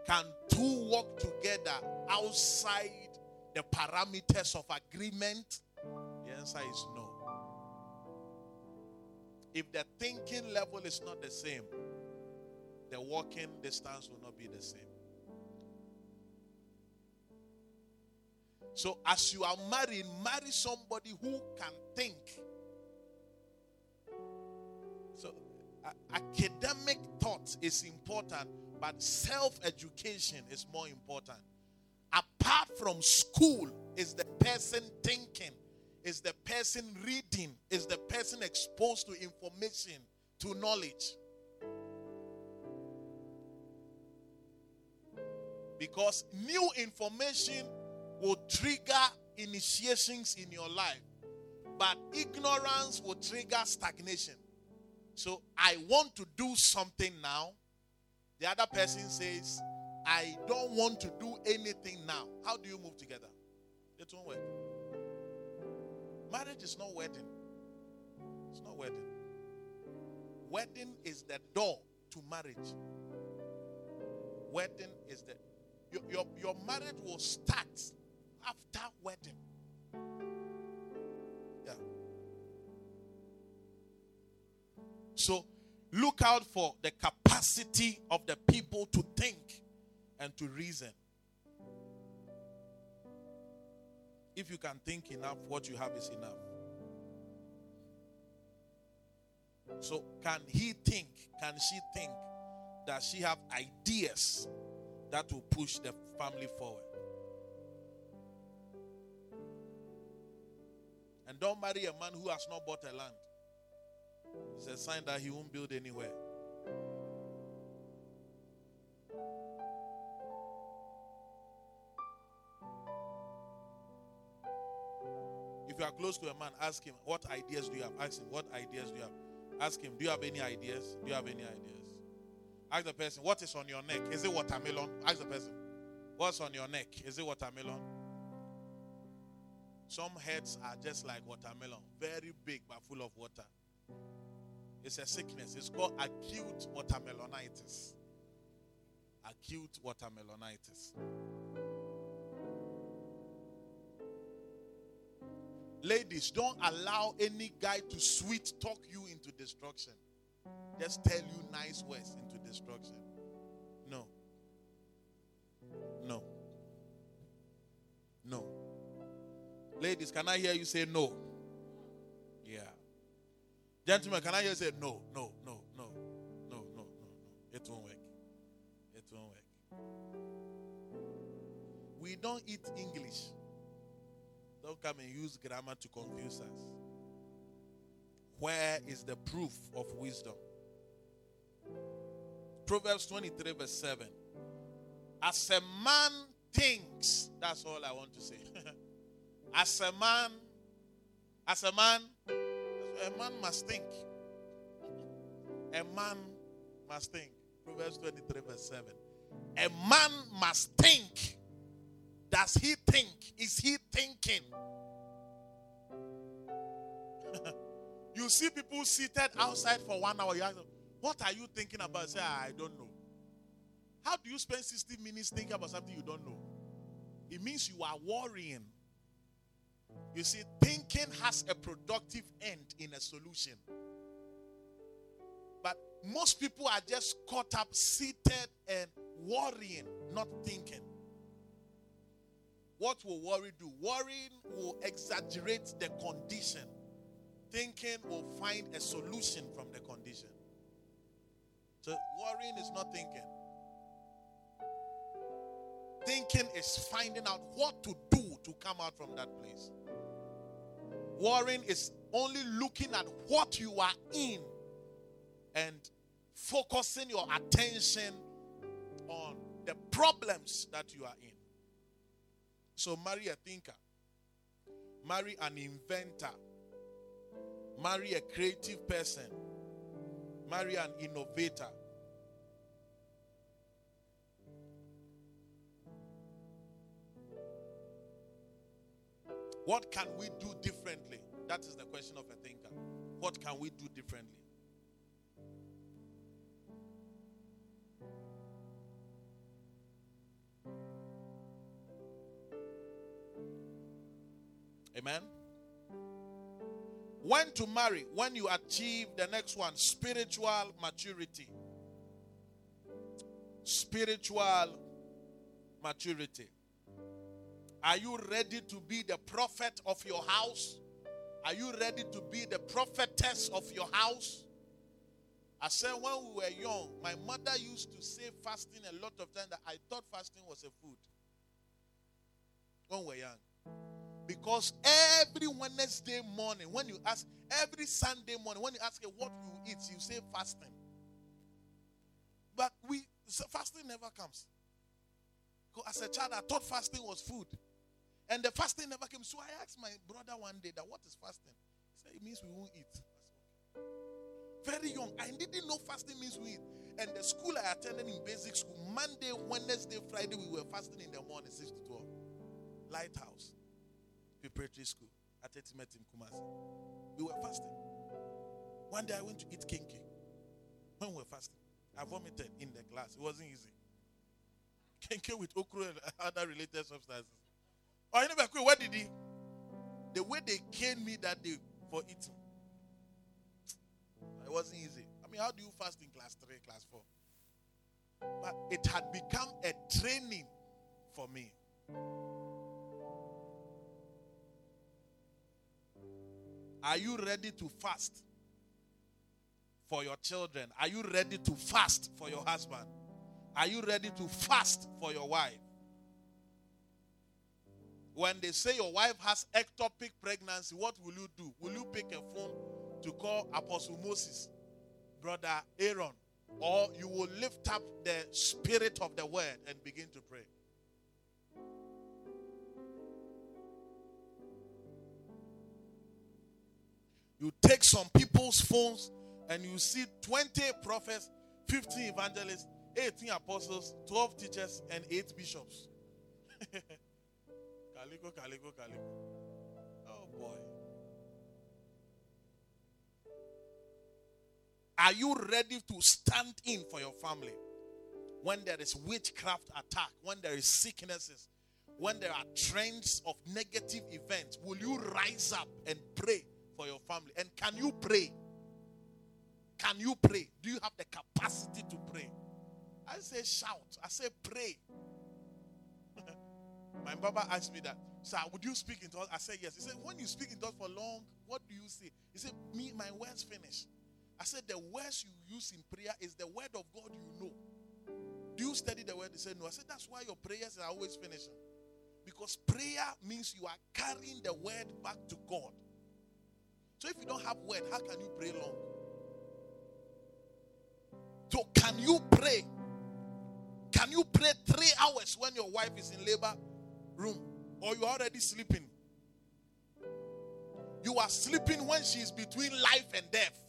Can two walk together outside the parameters of agreement? The answer is no. If the thinking level is not the same, the walking distance will not be the same. So, as you are marrying, marry somebody who can think. So, a- academic thought is important, but self education is more important. Apart from school, is the person thinking, is the person reading, is the person exposed to information, to knowledge. Because new information will trigger initiations in your life, but ignorance will trigger stagnation. So I want to do something now. The other person says, I don't want to do anything now. How do you move together? It won't work. Marriage is not wedding. It's not wedding. Wedding is the door to marriage. Wedding is the your, your, your marriage will start after wedding. Yeah. So look out for the capacity of the people to think and to reason. If you can think enough, what you have is enough. So, can he think? Can she think? Does she have ideas that will push the family forward? Don't marry a man who has not bought a land. It's a sign that he won't build anywhere. If you are close to a man, ask him, What ideas do you have? Ask him, What ideas do you have? Ask him, Do you have any ideas? Do you have any ideas? Ask the person, What is on your neck? Is it watermelon? Ask the person, What's on your neck? Is it watermelon? Some heads are just like watermelon, very big but full of water. It's a sickness. It's called acute watermelonitis. Acute watermelonitis. Ladies, don't allow any guy to sweet talk you into destruction. Just tell you nice words into destruction. No. No. No. Ladies, can I hear you say no? Yeah. Gentlemen, can I hear you say no, no, no, no, no, no, no, no. It won't work. It won't work. We don't eat English. Don't come and use grammar to confuse us. Where is the proof of wisdom? Proverbs 23, verse 7. As a man thinks, that's all I want to say. as a man, as a man, a man must think. A man must think. Proverbs 23, verse 7. A man must think. Does he think? Is he thinking? you see people seated outside for one hour. You ask them, What are you thinking about? Say, ah, I don't know. How do you spend 60 minutes thinking about something you don't know? It means you are worrying. You see, thinking has a productive end in a solution. But most people are just caught up, seated, and worrying, not thinking. What will worry do? Worrying will exaggerate the condition. Thinking will find a solution from the condition. So worrying is not thinking. Thinking is finding out what to do to come out from that place. Worrying is only looking at what you are in and focusing your attention on the problems that you are in. So marry a thinker, marry an inventor, marry a creative person, marry an innovator. What can we do differently? That is the question of a thinker. What can we do differently? Amen. When to marry, when you achieve the next one, spiritual maturity. Spiritual maturity. Are you ready to be the prophet of your house? Are you ready to be the prophetess of your house? I said when we were young, my mother used to say fasting a lot of times that I thought fasting was a food. When we were young. Because every Wednesday morning, when you ask, every Sunday morning, when you ask her what you eat, you say fasting. But we fasting never comes. As a child, I thought fasting was food. And the fasting never came. So I asked my brother one day that what is fasting? He said it means we won't eat. Very young. I didn't know fasting means we eat. And the school I attended in basic school, Monday, Wednesday, Friday, we were fasting in the morning, 6 to 12. Lighthouse, preparatory school at Etimet in Kumasi. We were fasting. One day I went to eat kenkey. When we were fasting, I vomited in the class. It wasn't easy. Kenkey with okra and other related substances. Oh, never quit. What did he? The way they caned me that day for eating. It wasn't easy. I mean, how do you fast in class three, class four? But it had become a training for me. Are you ready to fast for your children? Are you ready to fast for your husband? Are you ready to fast for your wife? When they say your wife has ectopic pregnancy, what will you do? Will you pick a phone to call Apostle Moses, Brother Aaron, or you will lift up the spirit of the word and begin to pray? You take some people's phones and you see 20 prophets, 15 evangelists, 18 apostles, 12 teachers, and 8 bishops. calico, calico, calico. Oh boy. Are you ready to stand in for your family? When there is witchcraft attack, when there is sicknesses, when there are trends of negative events, will you rise up and pray for your family? And can you pray? Can you pray? Do you have the capacity to pray? I say shout. I say pray. My Baba asked me that. Sir, would you speak in tongues? I said yes. He said, when you speak in tongues for long, what do you say? He said, me, my words finish. I said, the words you use in prayer is the word of God you know. Do you study the word? He said, no. I said, that's why your prayers are always finishing. Because prayer means you are carrying the word back to God. So if you don't have word, how can you pray long? So can you pray? Can you pray three hours when your wife is in labor room or you're already sleeping? You are sleeping when she is between life and death.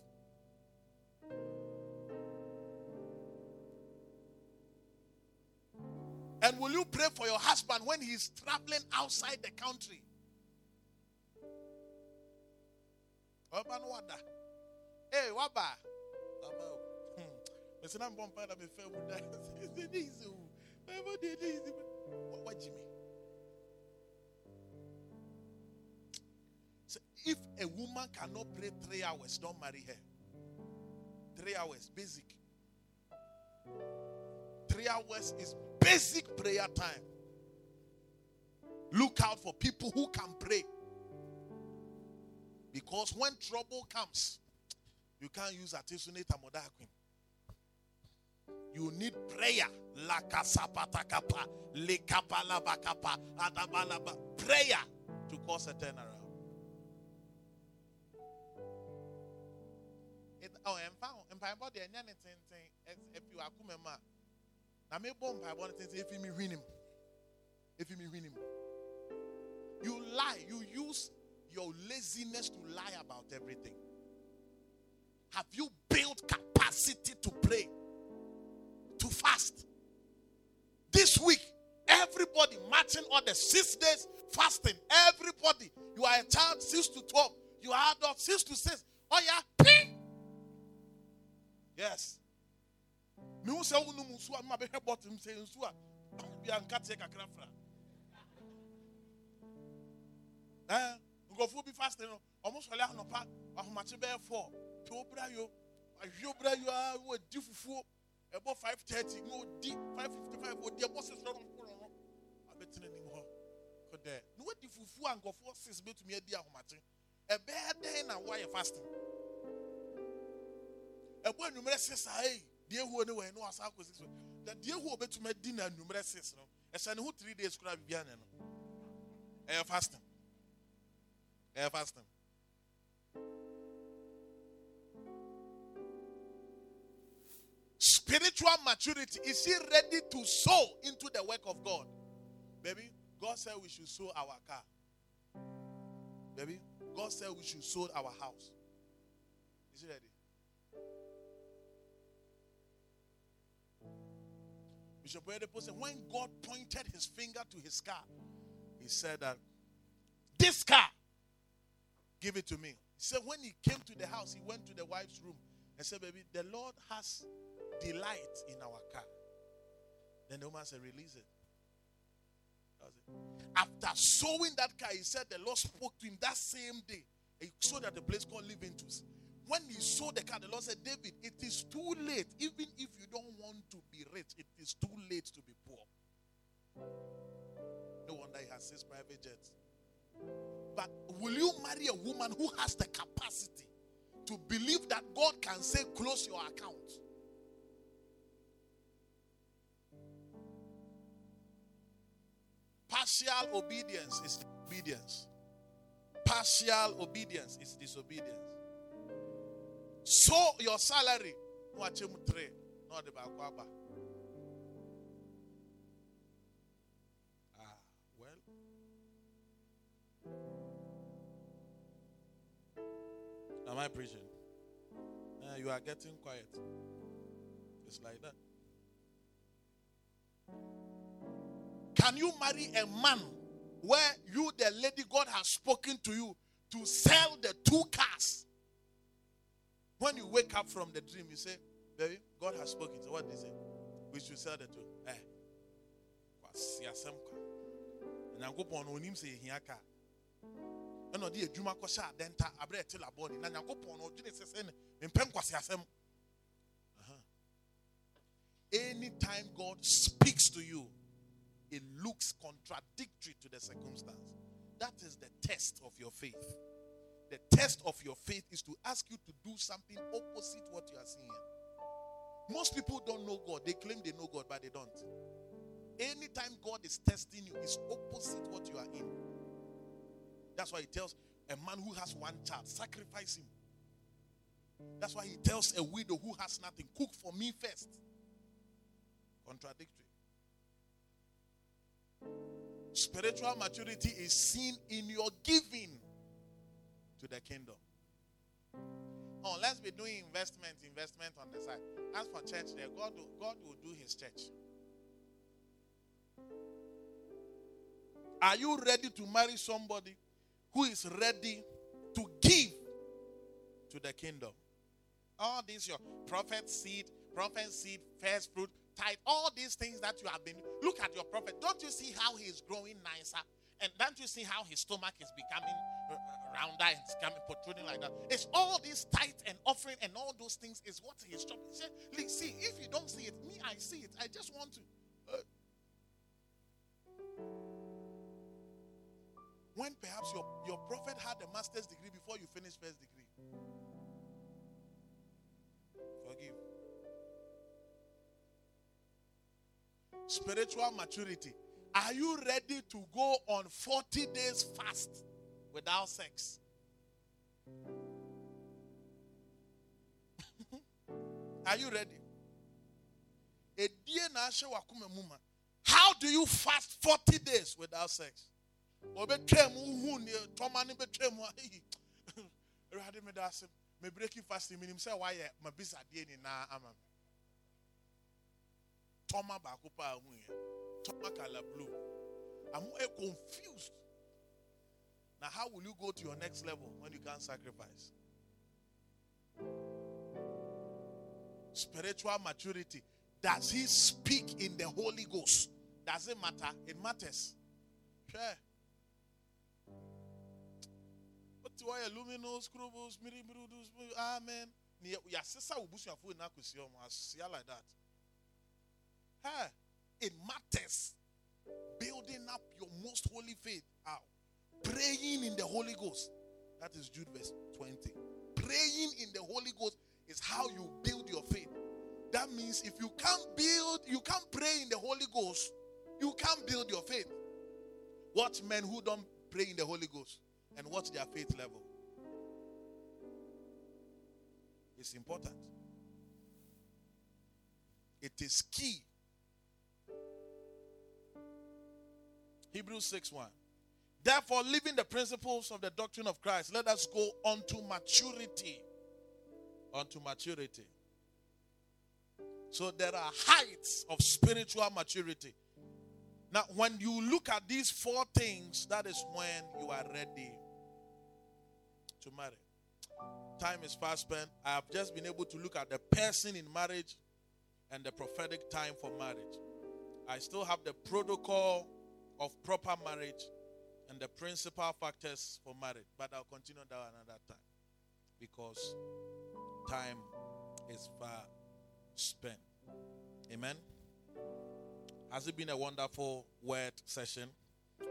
And will you pray for your husband when he is traveling outside the country? Hey, Waba. Hmm. Me if a woman cannot pray three hours don't marry her three hours basic three hours is basic prayer time look out for people who can pray because when trouble comes you can't use Artesunate Amodiaquine. You need prayer. Prayer to cause a turnaround. It, oh, and found and by body and anything if you are kumema. Now me bomb by one thing if you me win him. If you me win him. You lie. You use your laziness to lie about everything. Have you built capacity to pray? To fast? This week, everybody matching on the six days fasting. Everybody. You are a child, six to twelve. You are adult, six to six. Oh yeah. Yes. Me who say unu musu a mabe he bottom say nsu a bi anka te kakra fra. Eh, ngofo bi fasting no. Omo sole anopa, ahomache be 4. Pe obra yo. Ahwe obra yo a wo di fufuo. Ebo 5:30 no di 5:55 odi ebo se so no no. Abetina nim ho. Ko de. No wadi fufuo angofo 6 betumi adi ahomache. Ebe den na why fasting. Ebo anumere 6 ai. deɛ huo ne wɔn no wasa akɔsi so. Na deɛ huo betumi adi na numere six no ɛhyɛ ne ho three days kura bibia ne no. Ɛyɛ fasting. Ɛyɛ fasting. Spiritual maturity. Is he ready to sow into the work of God? Baby God said we should sow our car. Baby God said we should sow our house. Is he ready Bishop Oyedepo said, when God pointed his finger to his car, he said that this car, give it to me. He said, when he came to the house, he went to the wife's room and said, Baby, the Lord has delight in our car. Then the woman said, Release it. It. After sowing that car, he said the Lord spoke to him that same day. He saw that the place called Livintus. When he saw the car, the Lord said, David, it is too late. Even if you don't want to be rich, it is too late to be poor. No wonder he has six private jets. But will you marry a woman who has the capacity to believe that God can say, close your account? partial obedience is obedience. Partial obedience is disobedience. So your salary, no bakwaba. Ah, well. Am I preaching? Uh, you are getting quiet. It's like that. Can you marry a man where you, the lady God has spoken to you, to sell the two cars? When you wake up from the dream, you say, Baby, God has spoken. So what is it? We should sell the two. Eh. nyankopɔn no Uh-huh. anytime god speaks to you it looks contradictory to the circumstance that is the test of your faith the test of your faith is to ask you to do something opposite what you are seeing most people don't know god they claim they know god but they don't Anytime God is testing you, it's opposite what you are in. That's why He tells a man who has one child, sacrifice him. That's why He tells a widow who has nothing, cook for me first. Contradictory. Spiritual maturity is seen in your giving to the kingdom. Oh, let's be doing investment, investment on the side. As for church, there, God will, God will do His church. Are you ready to marry somebody who is ready to give to the kingdom? All these your prophet seed, prophet seed, first fruit, tithe, all these things that you have been. Look at your prophet. Don't you see how he is growing nicer? And don't you see how his stomach is becoming uh, uh, and it's coming protruding like that? It's all this tithe and offering and all those things is what he is trying. He said, See, if you don't see it, me, I see it. I just want to. uh, when perhaps your, your prophet had a master's degree before you finished first degree. Forgive. Spiritual maturity. Are you ready to go on 40 days fast without sex? Are you ready? How do you fast 40 days without sex? awurade meda ase me breaking fast menim sɛ woayɛ mabisadeɛ nyinaa ama me tɔma baako paa huyɛ tɔma kala blue i'm confused now how will you go to your next level when you can't sacrifice spiritual maturity does he speak in the holy ghost does it matter it matters Sure. But why luminous scrubbles, miribrudus, amen. Your sister will boost your food in Akusium, see like that. Hey, it matters. Building up your most holy faith. How? Praying in the Holy Ghost. That is Jude verse 20. Praying in the Holy Ghost is how you build your faith. That means if you can't build, you can't pray in the Holy Ghost, you can't build your faith. Watch men who don't pray in the Holy Ghost and watch their faith level. It's important. It is key. Hebrews 6 1. Therefore, living the principles of the doctrine of Christ, let us go on to maturity. Unto maturity. So there are heights of spiritual maturity. Now, when you look at these four things, that is when you are ready to marry. Time is fast spent. I have just been able to look at the person in marriage and the prophetic time for marriage. I still have the protocol of proper marriage and the principal factors for marriage, but I'll continue that another time because time is far spent. Amen. Has it been a wonderful word session?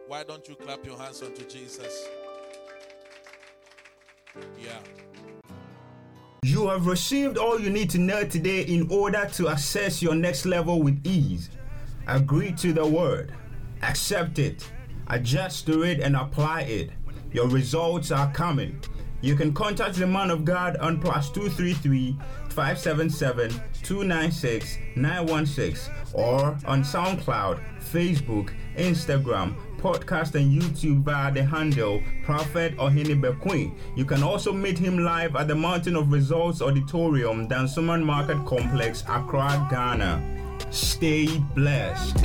Why don't you clap your hands unto Jesus? Yeah. You have received all you need to know today in order to access your next level with ease. Agree to the word. Accept it, adjust to it, and apply it. Your results are coming. You can contact the man of God on plus 233 577 296 916 or on SoundCloud, Facebook, Instagram, podcast, and YouTube via the handle Prophet Ohene Bekoe. You can also meet him live at the Mountain of Results Auditorium, Dansoman Market Complex, Accra, Ghana. Stay blessed.